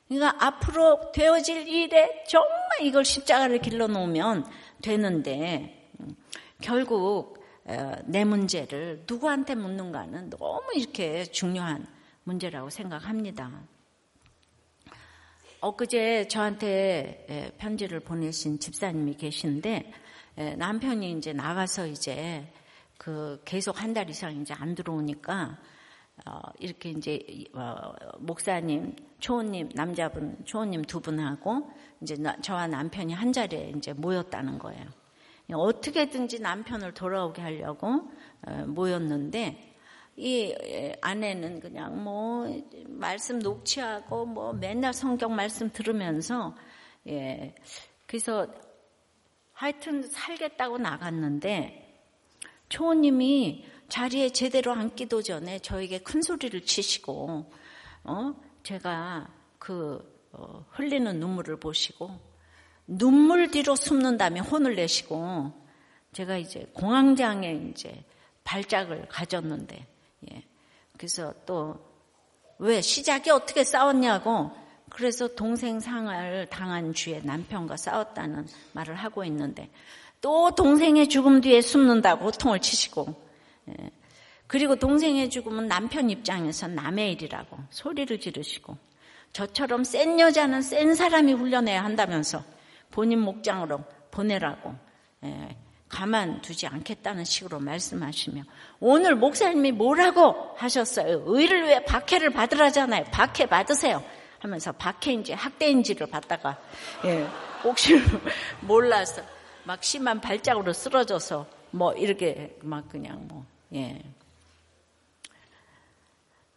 그러니까 앞으로 되어질 일에 정말 이걸 십자가를 길러 놓으면 되는데, 음, 결국 어, 내 문제를 누구한테 묻는가는 너무 이렇게 중요한 문제라고 생각합니다. 엊그제 저한테 예, 편지를 보내신 집사님이 계신데 예, 남편이 이제 나가서 이제 그 계속 한 달 이상 이제 안 들어오니까 어 이렇게 이제 어 목사님, 초원님, 남자분, 초원님 두 분하고 이제 저와 남편이 한 자리에 이제 모였다는 거예요. 어떻게든지 남편을 돌아오게 하려고 어, 모였는데 이 아내는 그냥 뭐 말씀 녹취하고 뭐 맨날 성경 말씀 들으면서 예 그래서 하여튼 살겠다고 나갔는데 초호님이 자리에 제대로 앉기도 전에 저에게 큰 소리를 치시고 어 제가 그 어, 흘리는 눈물을 보시고 눈물 뒤로 숨는 다음에 혼을 내시고 제가 이제 공황장애 이제 발작을 가졌는데 예. 그래서 또 왜 시작이 어떻게 싸웠냐고 그래서 동생 상을 당한 주에 남편과 싸웠다는 말을 하고 있는데 또 동생의 죽음 뒤에 숨는다고 호통을 치시고 예. 그리고 동생의 죽음은 남편 입장에서 남의 일이라고 소리를 지르시고 저처럼 센 여자는 센 사람이 훈련해야 한다면서 본인 목장으로 보내라고 예. 가만 두지 않겠다는 식으로 말씀하시며 오늘 목사님이 뭐라고 하셨어요? 의를 위해 박해를 받으라잖아요. 박해 받으세요. 하면서 박해인지 학대인지를 받다가 예, 혹시 몰라서 막 심한 발작으로 쓰러져서 뭐 이렇게 막 그냥 뭐 예.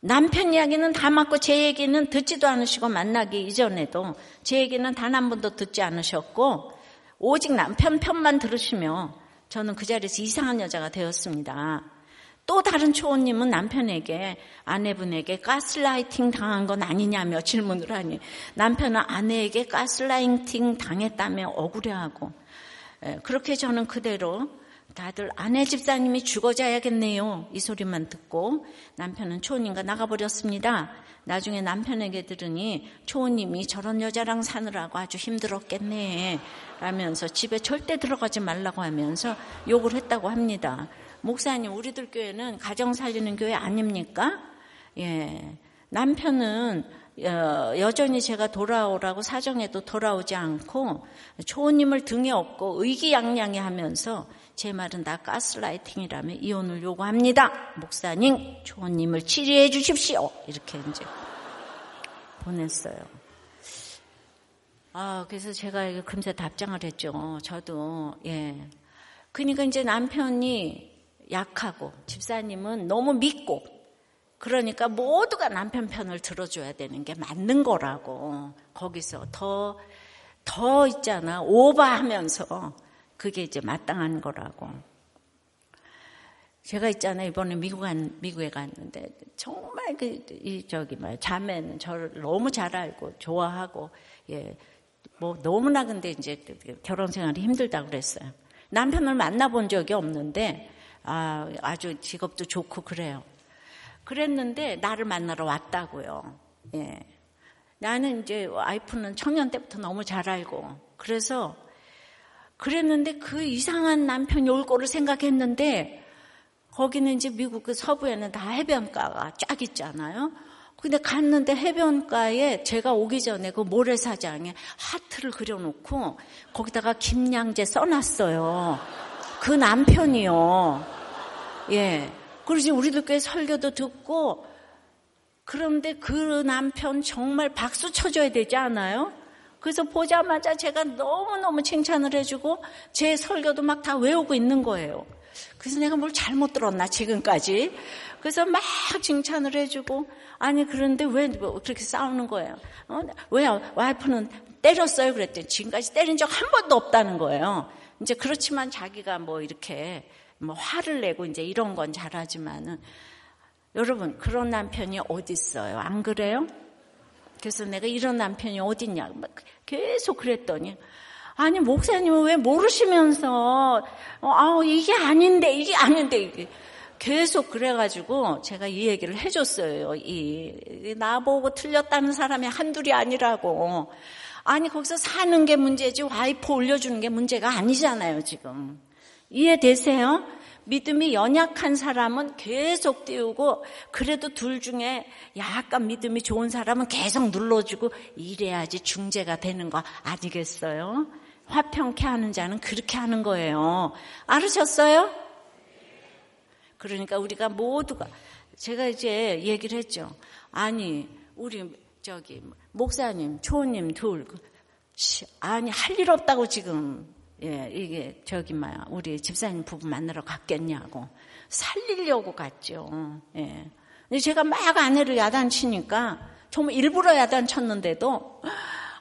남편 이야기는 다 맞고 제 얘기는 듣지도 않으시고 만나기 이전에도 제 얘기는 단 한 번도 듣지 않으셨고 오직 남편 편만 들으시며 저는 그 자리에서 이상한 여자가 되었습니다. 또 다른 초원님은 남편에게 아내분에게 가스라이팅 당한 건 아니냐며 질문을 하니 남편은 아내에게 가스라이팅 당했다며 억울해하고 예, 그렇게 저는 그대로 다들 아내 집사님이 죽어져야겠네요. 이 소리만 듣고 남편은 초원님과 나가버렸습니다. 나중에 남편에게 들으니 초원님이 저런 여자랑 사느라고 아주 힘들었겠네. 라면서 집에 절대 들어가지 말라고 하면서 욕을 했다고 합니다. 목사님, 우리들 교회는 가정 살리는 교회 아닙니까? 예. 남편은 어, 여전히 제가 돌아오라고 사정해도 돌아오지 않고 초호님을 등에 업고 의기양양해 하면서 제 말은 다 가스라이팅이라며 이혼을 요구합니다. 목사님, 초호님을 치료해 주십시오. 이렇게 이제 보냈어요. 아, 그래서 제가 금세 답장을 했죠. 저도, 예. 그러니까 이제 남편이 약하고 집사님은 너무 믿고 그러니까 모두가 남편 편을 들어줘야 되는 게 맞는 거라고 거기서 더, 더 있잖아. 오버하면서 그게 이제 마땅한 거라고. 제가 있잖아요. 이번에 미국 간, 미국에 갔는데 정말 그, 이, 저기, 뭐, 자매는 저를 너무 잘 알고 좋아하고, 예. 뭐 너무나 근데 이제 결혼 생활이 힘들다고 그랬어요. 남편을 만나본 적이 없는데 아, 아주 직업도 좋고 그래요. 그랬는데 나를 만나러 왔다고요. 예. 나는 이제 와이프는 청년 때부터 너무 잘 알고 그래서 그랬는데 그 이상한 남편이 올 거를 생각했는데 거기는 이제 미국 그 서부에는 다 해변가가 쫙 있잖아요. 근데 갔는데 해변가에 제가 오기 전에 그 모래사장에 하트를 그려놓고 거기다가 김양재 써놨어요. 그 남편이요. 예. 그러지 우리도 꽤 설교도 듣고 그런데 그 남편 정말 박수 쳐줘야 되지 않아요? 그래서 보자마자 제가 너무너무 칭찬을 해주고 제 설교도 막 다 외우고 있는 거예요. 그래서 내가 뭘 잘못 들었나 지금까지. 그래서 막 칭찬을 해주고 아니 그런데 왜뭐 그렇게 싸우는 거예요? 어? 왜 와이프는 때렸어요? 그랬더니 지금까지 때린 적 한 번도 없다는 거예요. 이제 그렇지만 자기가 뭐 이렇게 뭐 화를 내고 이제 이런 건 잘하지만은 여러분 그런 남편이 어디 있어요? 안 그래요? 그래서 내가 이런 남편이 어딨냐 계속 그랬더니 아니 목사님은 왜 모르시면서 어, 아 이게 아닌데 이게 아닌데 이게 계속 그래가지고 제가 이 얘기를 해줬어요. 이 나보고 틀렸다는 사람이 한둘이 아니라고. 아니 거기서 사는 게 문제지 와이프 올려주는 게 문제가 아니잖아요 지금. 이해되세요? 믿음이 연약한 사람은 계속 띄우고 그래도 둘 중에 약간 믿음이 좋은 사람은 계속 눌러주고 이래야지 중재가 되는 거 아니겠어요? 화평케 하는 자는 그렇게 하는 거예요. 알으셨어요? 그러니까 우리가 모두가 제가 이제 얘기를 했죠. 아니 우리 저기 목사님, 초님 둘 아니 할 일 없다고 지금 예, 이게 저기 뭐야 우리 집사님 부부 만나러 갔겠냐고 살리려고 갔죠. 예. 근데 제가 막 아내를 야단치니까 정말 일부러 야단쳤는데도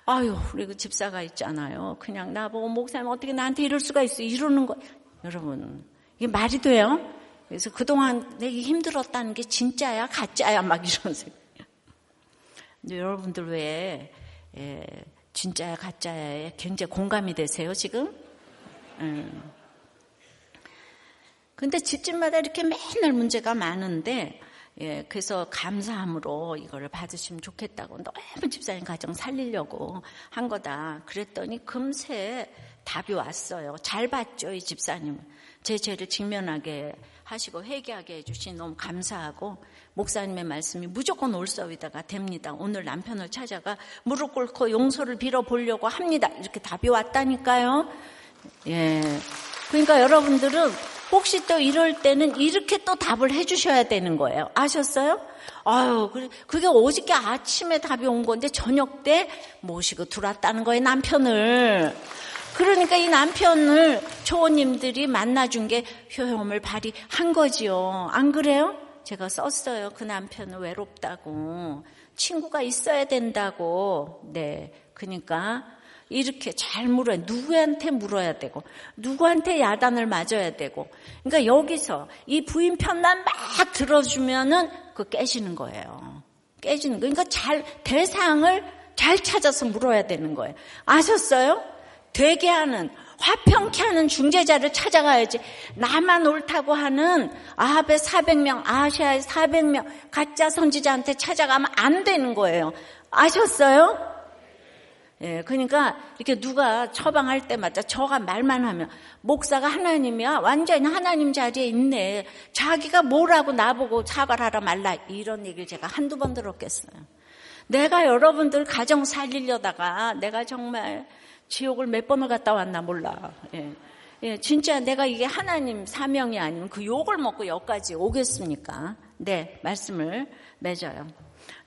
아유 우리 그 집사가 있잖아요. 그냥 나보고 목사님 어떻게 나한테 이럴 수가 있어 이러는 거 여러분 이게 말이 돼요? 그래서 그동안 내가 힘들었다는 게 진짜야 가짜야 막 생각. 근데 여러분들 왜 예, 진짜야 가짜야에 굉장히 공감이 되세요 지금? 음. 근데 집집마다 이렇게 맨날 문제가 많은데, 예, 그래서 감사함으로 이거를 받으시면 좋겠다고 너무 집사님 가정 살리려고 한 거다. 그랬더니 금세 답이 왔어요. 잘 봤죠, 이 집사님은. 제 죄를 직면하게 하시고 회개하게 해주신 너무 감사하고 목사님의 말씀이 무조건 올서위다가 됩니다. 오늘 남편을 찾아가 무릎 꿇고 용서를 빌어 보려고 합니다. 이렇게 답이 왔다니까요. 예. 그러니까 여러분들은 혹시 또 이럴 때는 이렇게 또 답을 해주셔야 되는 거예요. 아셨어요? 아유, 그게 어저께 아침에 답이 온 건데 저녁 때 모시고 들어왔다는 거예요, 남편을. 그러니까 이 남편을 초원님들이 만나준 게 효험을 발휘한 거지요. 안 그래요? 제가 썼어요. 그 남편은 외롭다고. 친구가 있어야 된다고. 네. 그러니까 이렇게 잘 물어야 누구한테 물어야 되고 누구한테 야단을 맞아야 되고 그러니까 여기서 이 부인 편만 막 들어주면은 그 깨지는 거예요. 깨지는 거. 그러니까 잘 대상을 잘 찾아서 물어야 되는 거예요. 아셨어요? 되게 하는 화평케 하는 중재자를 찾아가야지 나만 옳다고 하는 아합의 400명, 아시아의 400명 가짜 선지자한테 찾아가면 안 되는 거예요. 아셨어요? 예, 그러니까 이렇게 누가 처방할 때마다 저가 말만 하면 목사가 하나님이야 완전히 하나님 자리에 있네. 자기가 뭐라고 나보고 사과를 하라 말라 이런 얘기를 제가 한두 번 들었겠어요. 내가 여러분들 가정 살리려다가 내가 정말 지옥을 몇 번을 갔다 왔나 몰라. 예. 예, 진짜 내가 이게 하나님 사명이 아니면 그 욕을 먹고 여기까지 오겠습니까? 네, 말씀을 맺어요.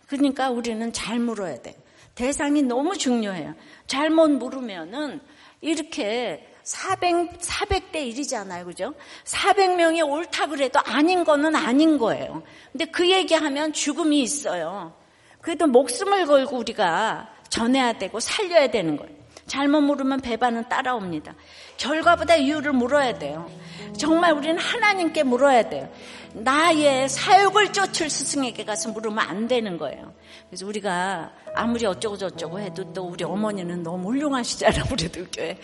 그러니까 우리는 잘 물어야 돼. 대상이 너무 중요해요. 잘못 물으면은 이렇게 400, 400대 1이잖아요. 그죠? 400명이 옳다 그래도 아닌 거는 아닌 거예요. 근데 그 얘기하면 죽음이 있어요. 그래도 목숨을 걸고 우리가 전해야 되고 살려야 되는 거예요. 잘못 물으면 배반은 따라옵니다. 결과보다 이유를 물어야 돼요. 정말 우리는 하나님께 물어야 돼요. 나의 사욕을 쫓을 스승에게 가서 물으면 안 되는 거예요. 그래서 우리가 아무리 어쩌고 저쩌고 해도 또 우리 어머니는 너무 훌륭하시잖아요. 우리들 교회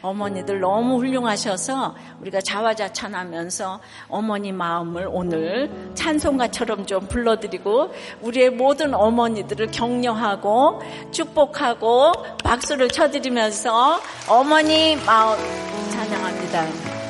어머니들 너무 훌륭하셔서 우리가 자화자찬하면서 어머니 마음을 오늘 찬송가처럼 좀 불러드리고 우리의 모든 어머니들을 격려하고 축복하고 박수를 쳐드리면서 어머니 마음 찬양합니다.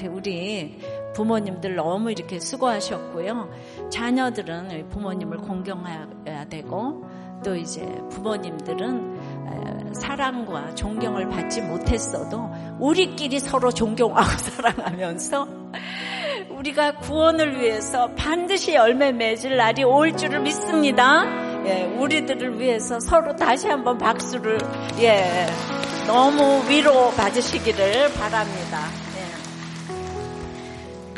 같아요. 우리 부모님들 너무 이렇게 수고하셨고요. 자녀들은 부모님을 공경해야 되고 또 이제 부모님들은 사랑과 존경을 받지 못했어도 우리끼리 서로 존경하고 사랑하면서 우리가 구원을 위해서 반드시 열매 맺을 날이 올 줄을 믿습니다. 예, 우리들을 위해서 서로 다시 한번 박수를 예, 너무 위로 받으시기를 바랍니다.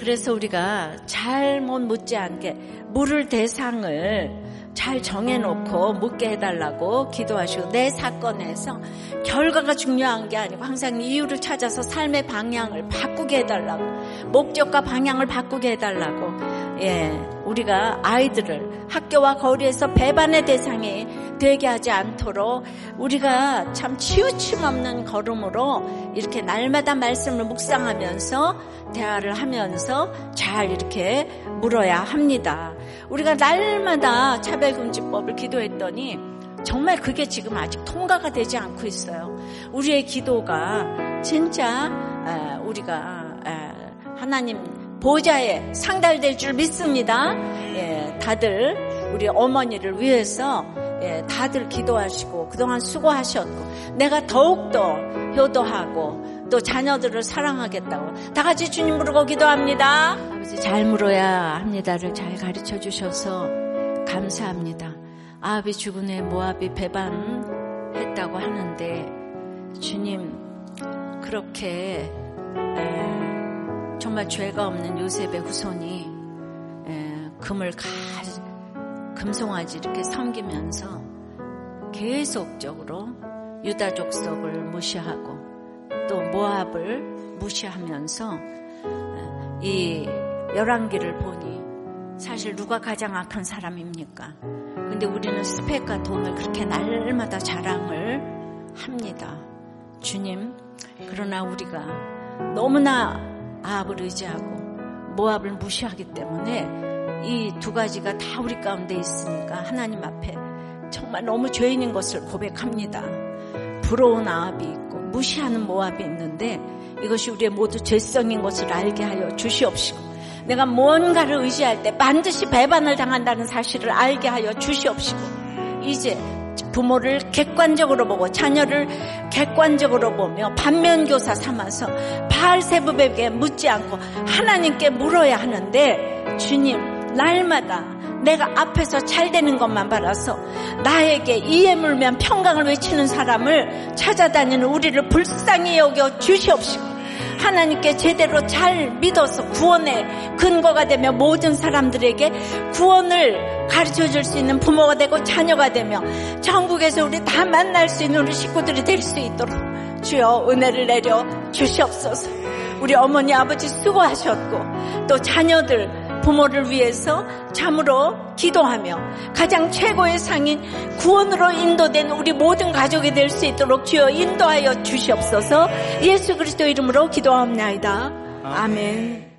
예. 그래서 우리가 잘못 묻지 않게 물을 대상을 잘 정해놓고 묻게 해달라고 기도하시고 내 사건에서 결과가 중요한 게 아니고 항상 이유를 찾아서 삶의 방향을 바꾸게 해달라고 목적과 방향을 바꾸게 해달라고 예 우리가 아이들을 학교와 거리에서 배반의 대상이 되게 하지 않도록 우리가 참 치우침 없는 걸음으로 이렇게 날마다 말씀을 묵상하면서 대화를 하면서 잘 이렇게 물어야 합니다. 우리가 날마다 차별금지법을 기도했더니 정말 그게 지금 아직 통과가 되지 않고 있어요. 우리의 기도가 진짜 우리가 하나님 보좌에 상달될 줄 믿습니다. 예, 다들 우리 어머니를 위해서 예, 다들 기도하시고 그동안 수고하셨고 내가 더욱더 효도하고 또 자녀들을 사랑하겠다고 다 같이 주님 부르고 기도합니다. 아버지 잘 물어야 합니다를 잘 가르쳐 주셔서 감사합니다. 아비 죽은 후 모압이 배반했다고 하는데 주님 그렇게 에, 정말 죄가 없는 요셉의 후손이 에, 금을 가 금송아지 이렇게 섬기면서 계속적으로 유다 족 속을 무시하고 또 모압을 무시하면서 이 열왕기를 보니 사실 누가 가장 악한 사람입니까? 근데 우리는 스펙과 돈을 그렇게 날마다 자랑을 합니다. 주님, 그러나 우리가 너무나 아합을 의지하고 모압을 무시하기 때문에 이 두 가지가 다 우리 가운데 있으니까 하나님 앞에 정말 너무 죄인인 것을 고백합니다. 부러운 아합이 있고 무시하는 모압이 있는데 이것이 우리의 모두 죄성인 것을 알게 하여 주시옵시고 내가 무언가를 의지할 때 반드시 배반을 당한다는 사실을 알게 하여 주시옵시고 이제 부모를 객관적으로 보고 자녀를 객관적으로 보며 반면교사 삼아서 바알세부에게 묻지 않고 하나님께 물어야 하는데 주님 날마다 내가 앞에서 잘 되는 것만 바라서 나에게 이에 물면 평강을 외치는 사람을 찾아다니는 우리를 불쌍히 여겨 주시옵시고 하나님께 제대로 잘 믿어서 구원의 근거가 되며 모든 사람들에게 구원을 가르쳐 줄 수 있는 부모가 되고 자녀가 되며 전국에서 우리 다 만날 수 있는 우리 식구들이 될 수 있도록 주여 은혜를 내려 주시옵소서. 우리 어머니 아버지 수고하셨고 또 자녀들 부모를 위해서 참으로 기도하며 가장 최고의 상인 구원으로 인도된 우리 모든 가족이 될 수 있도록 주여 인도하여 주시옵소서 예수 그리스도 이름으로 기도합니다. 아멘.